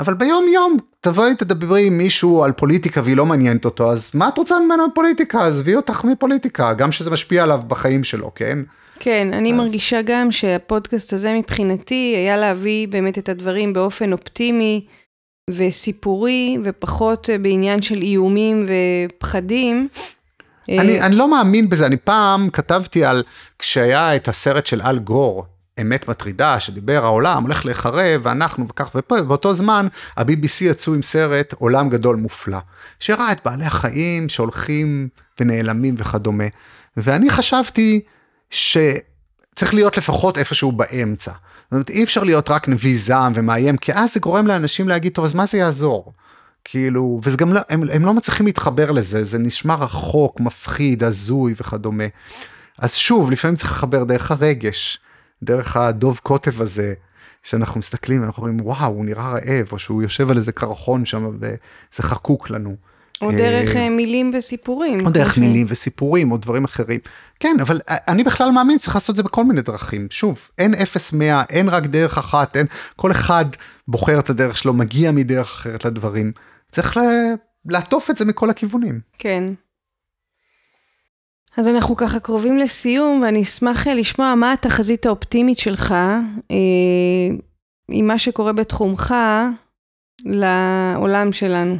אבל ביום יום תבואי תדברי עם מישהו על פוליטיקה והיא לא מעניינת אותו אז מה את רוצה ממנו פוליטיקה עזבי אותך מפוליטיקה גם שזה משפיע עליו בחיים שלו כן. כן אני אז... מרגישה גם שהפודקאסט הזה מבחינתי היה להביא באמת את הדברים באופן אופטימי וסיפורי ופחות בעניין של איומים ופחדים. אני, אני לא מאמין בזה אני פעם כתבתי על כשהיה את הסרט של אל גור אמת מטרידה שדיבר העולם הולך להיחרב ואנחנו וכך ופה באותו זמן ה-BBC יצאו עם סרט עולם גדול מופלא שהראה את בעלי החיים שהולכים ונעלמים וכדומה ואני חשבתי שצריך להיות לפחות איפשהו באמצע. זאת אומרת אי אפשר להיות רק נביא זעם ומאיים כי אז זה גורם לאנשים להגיד טוב אז מה זה יעזור. כאילו וזה גם לא הם, הם לא מצליחים להתחבר לזה זה נשמע רחוק מפחיד הזוי וכדומה. אז שוב לפעמים צריך לחבר דרך הרגש. דרך הדוב קוטב הזה, שאנחנו מסתכלים ואנחנו אומרים וואו הוא נראה רעב, או שהוא יושב על איזה קרחון שם וזה חקוק לנו. או דרך אה, מילים וסיפורים. או דרך מילים וסיפורים או דברים אחרים. כן, אבל אני בכלל מאמין צריך לעשות את זה בכל מיני דרכים. שוב, אין 0-100, אין רק דרך אחת, אין, כל אחד בוחר את הדרך שלו, מגיע מדרך אחרת לדברים. צריך לעטוף את זה מכל הכיוונים. כן. אז אנחנו ככה קרובים לסיום, ואני אשמח אה, לשמוע מה התחזית האופטימית שלך אה, עם מה שקורה בתחומך לעולם שלנו.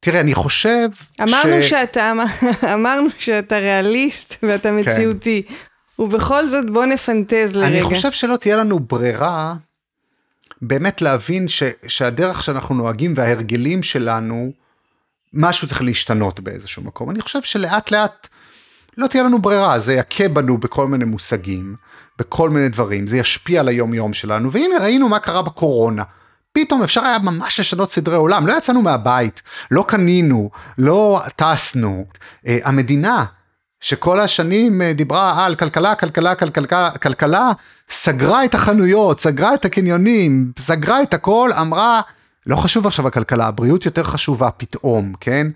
תראה, אני חושב אמרנו ש... שאתה, אמרנו שאתה ריאליסט ואתה כן. מציאותי, כן. ובכל זאת בוא נפנטז לרגע. אני חושב שלא תהיה לנו ברירה באמת להבין ש... שהדרך שאנחנו נוהגים וההרגלים שלנו, משהו צריך להשתנות באיזשהו מקום. אני חושב שלאט לאט לא תהיה לנו ברירה, זה יכה בנו בכל מיני מושגים, בכל מיני דברים, זה ישפיע על היום יום שלנו, והנה ראינו מה קרה בקורונה. פתאום אפשר היה ממש לשנות סדרי עולם, לא יצאנו מהבית, לא קנינו, לא טסנו. Uh, המדינה שכל השנים uh, דיברה על כלכלה, כלכלה, כלכלה, כלכלה, סגרה את החנויות, סגרה את הקניונים, סגרה את הכל, אמרה לא חשוב עכשיו הכלכלה, הבריאות יותר חשובה פתאום, כן?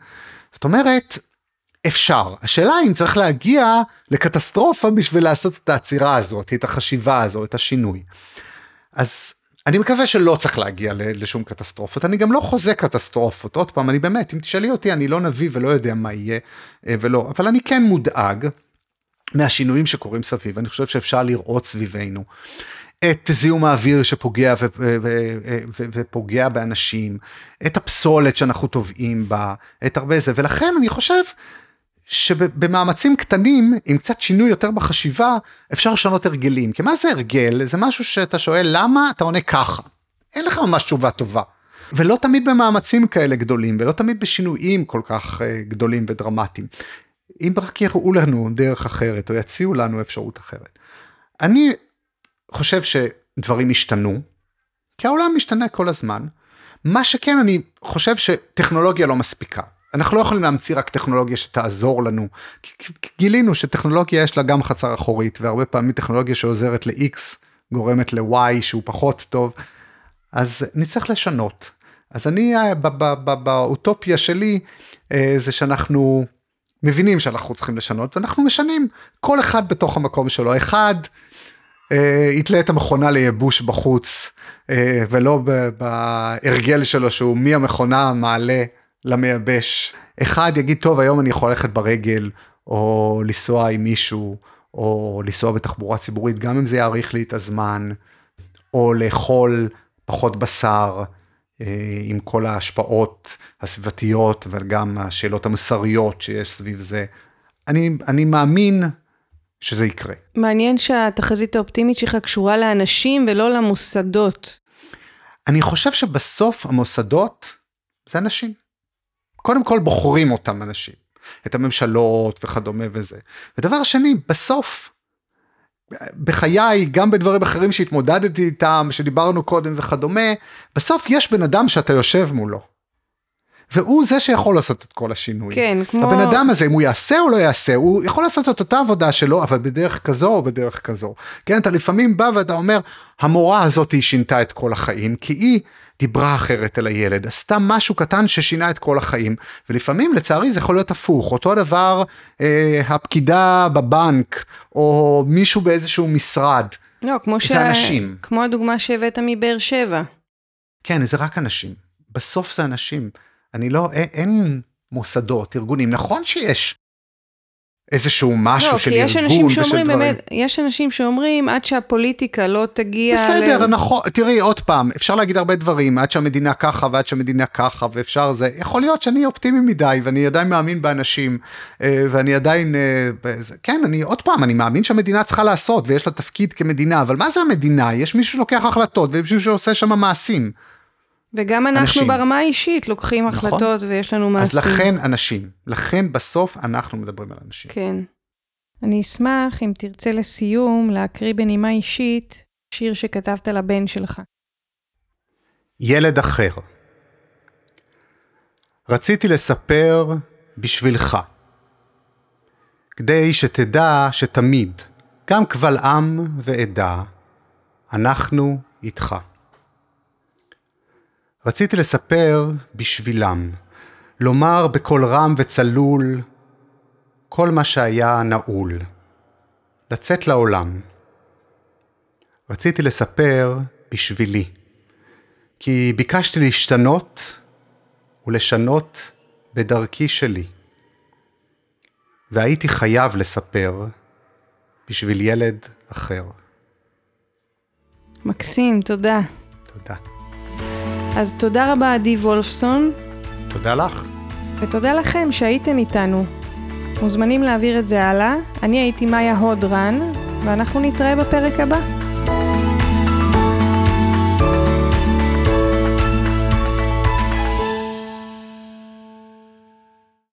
זאת אומרת, אפשר. השאלה אם צריך להגיע לקטסטרופה בשביל לעשות את העצירה הזאת, את החשיבה הזו, את השינוי. אז אני מקווה שלא צריך להגיע לשום קטסטרופות, אני גם לא חוזה קטסטרופות, עוד פעם, אני באמת, אם תשאלי אותי, אני לא נביא ולא יודע מה יהיה אה, ולא, אבל אני כן מודאג מהשינויים שקורים סביב, אני חושב שאפשר לראות סביבנו. את זיהום האוויר שפוגע ופוגע באנשים, את הפסולת שאנחנו טובעים בה, את הרבה זה, ולכן אני חושב שבמאמצים קטנים, עם קצת שינוי יותר בחשיבה, אפשר לשנות הרגלים. כי מה זה הרגל? זה משהו שאתה שואל למה אתה עונה ככה. אין לך ממש תשובה טובה. ולא תמיד במאמצים כאלה גדולים, ולא תמיד בשינויים כל כך uh, גדולים ודרמטיים. אם רק יראו לנו דרך אחרת, או יציעו לנו אפשרות אחרת. אני חושב שדברים השתנו, כי העולם משתנה כל הזמן. מה שכן, אני חושב שטכנולוגיה לא מספיקה. אנחנו לא יכולים להמציא רק טכנולוגיה שתעזור לנו. גילינו שטכנולוגיה יש לה גם חצר אחורית, והרבה פעמים טכנולוגיה שעוזרת ל-X גורמת ל-Y שהוא פחות טוב, אז נצטרך לשנות. אז אני, אה, באוטופיה שלי, אה, זה שאנחנו מבינים שאנחנו צריכים לשנות, ואנחנו משנים, כל אחד בתוך המקום שלו. אחד, יתלה את המכונה לייבוש בחוץ, ולא בהרגל שלו שהוא מהמכונה מעלה למייבש. אחד יגיד, טוב, היום אני יכול ללכת ברגל, או לנסוע עם מישהו, או לנסוע בתחבורה ציבורית, גם אם זה יאריך לי את הזמן, או לאכול פחות בשר, אה, עם כל ההשפעות הסביבתיות, אבל גם השאלות המוסריות שיש סביב זה. אני, אני מאמין שזה יקרה. מעניין שהתחזית האופטימית שלך קשורה לאנשים ולא למוסדות. אני חושב שבסוף המוסדות זה אנשים. קודם כל בוחרים אותם אנשים, את הממשלות וכדומה וזה. ודבר שני, בסוף, בחיי, גם בדברים אחרים שהתמודדתי איתם, שדיברנו קודם וכדומה, בסוף יש בן אדם שאתה יושב מולו. והוא זה שיכול לעשות את כל השינוי. כן, כמו... הבן אדם הזה, אם הוא יעשה או לא יעשה, הוא יכול לעשות את אותה עבודה שלו, אבל בדרך כזו או בדרך כזו. כן, אתה לפעמים בא ואתה אומר, המורה הזאת היא שינתה את כל החיים, כי היא דיברה אחרת אל הילד, עשתה משהו קטן ששינה את כל החיים, ולפעמים לצערי זה יכול להיות הפוך, אותו הדבר אה, הפקידה בבנק, או מישהו באיזשהו משרד. לא, כמו זה ש... אנשים. כמו הדוגמה שהבאת מבאר שבע. כן, זה רק אנשים. בסוף זה אנשים. אני לא, אין, אין מוסדות, ארגונים. נכון שיש איזשהו משהו לא, של ארגון ושל דברים. לא, כי יש באמת, יש אנשים שאומרים עד שהפוליטיקה לא תגיע... בסדר, ל... נכון, תראי עוד פעם, אפשר להגיד הרבה דברים, עד שהמדינה ככה ועד שהמדינה ככה ואפשר זה, יכול להיות שאני אופטימי מדי ואני עדיין מאמין באנשים אה, ואני עדיין, אה, כן, אני עוד פעם, אני מאמין שהמדינה צריכה לעשות ויש לה תפקיד כמדינה, אבל מה זה המדינה? יש מישהו שלוקח החלטות ויש מישהו שעושה שם מעשים. וגם אנחנו אנשים. ברמה האישית לוקחים נכון. החלטות ויש לנו מעשים. אז לכן אנשים, לכן בסוף אנחנו מדברים על אנשים. כן. אני אשמח אם תרצה לסיום להקריא בנימה אישית שיר שכתבת לבן שלך. ילד אחר. רציתי לספר בשבילך, כדי שתדע שתמיד, גם קבל עם ועדה, אנחנו איתך. רציתי לספר בשבילם, לומר בקול רם וצלול כל מה שהיה נעול, לצאת לעולם. רציתי לספר בשבילי, כי ביקשתי להשתנות ולשנות בדרכי שלי. והייתי חייב לספר בשביל ילד אחר. מקסים, תודה. תודה. אז תודה רבה עדי וולפסון. תודה לך. ותודה לכם שהייתם איתנו. מוזמנים להעביר את זה הלאה. אני הייתי מאיה הודרן, ואנחנו נתראה בפרק הבא.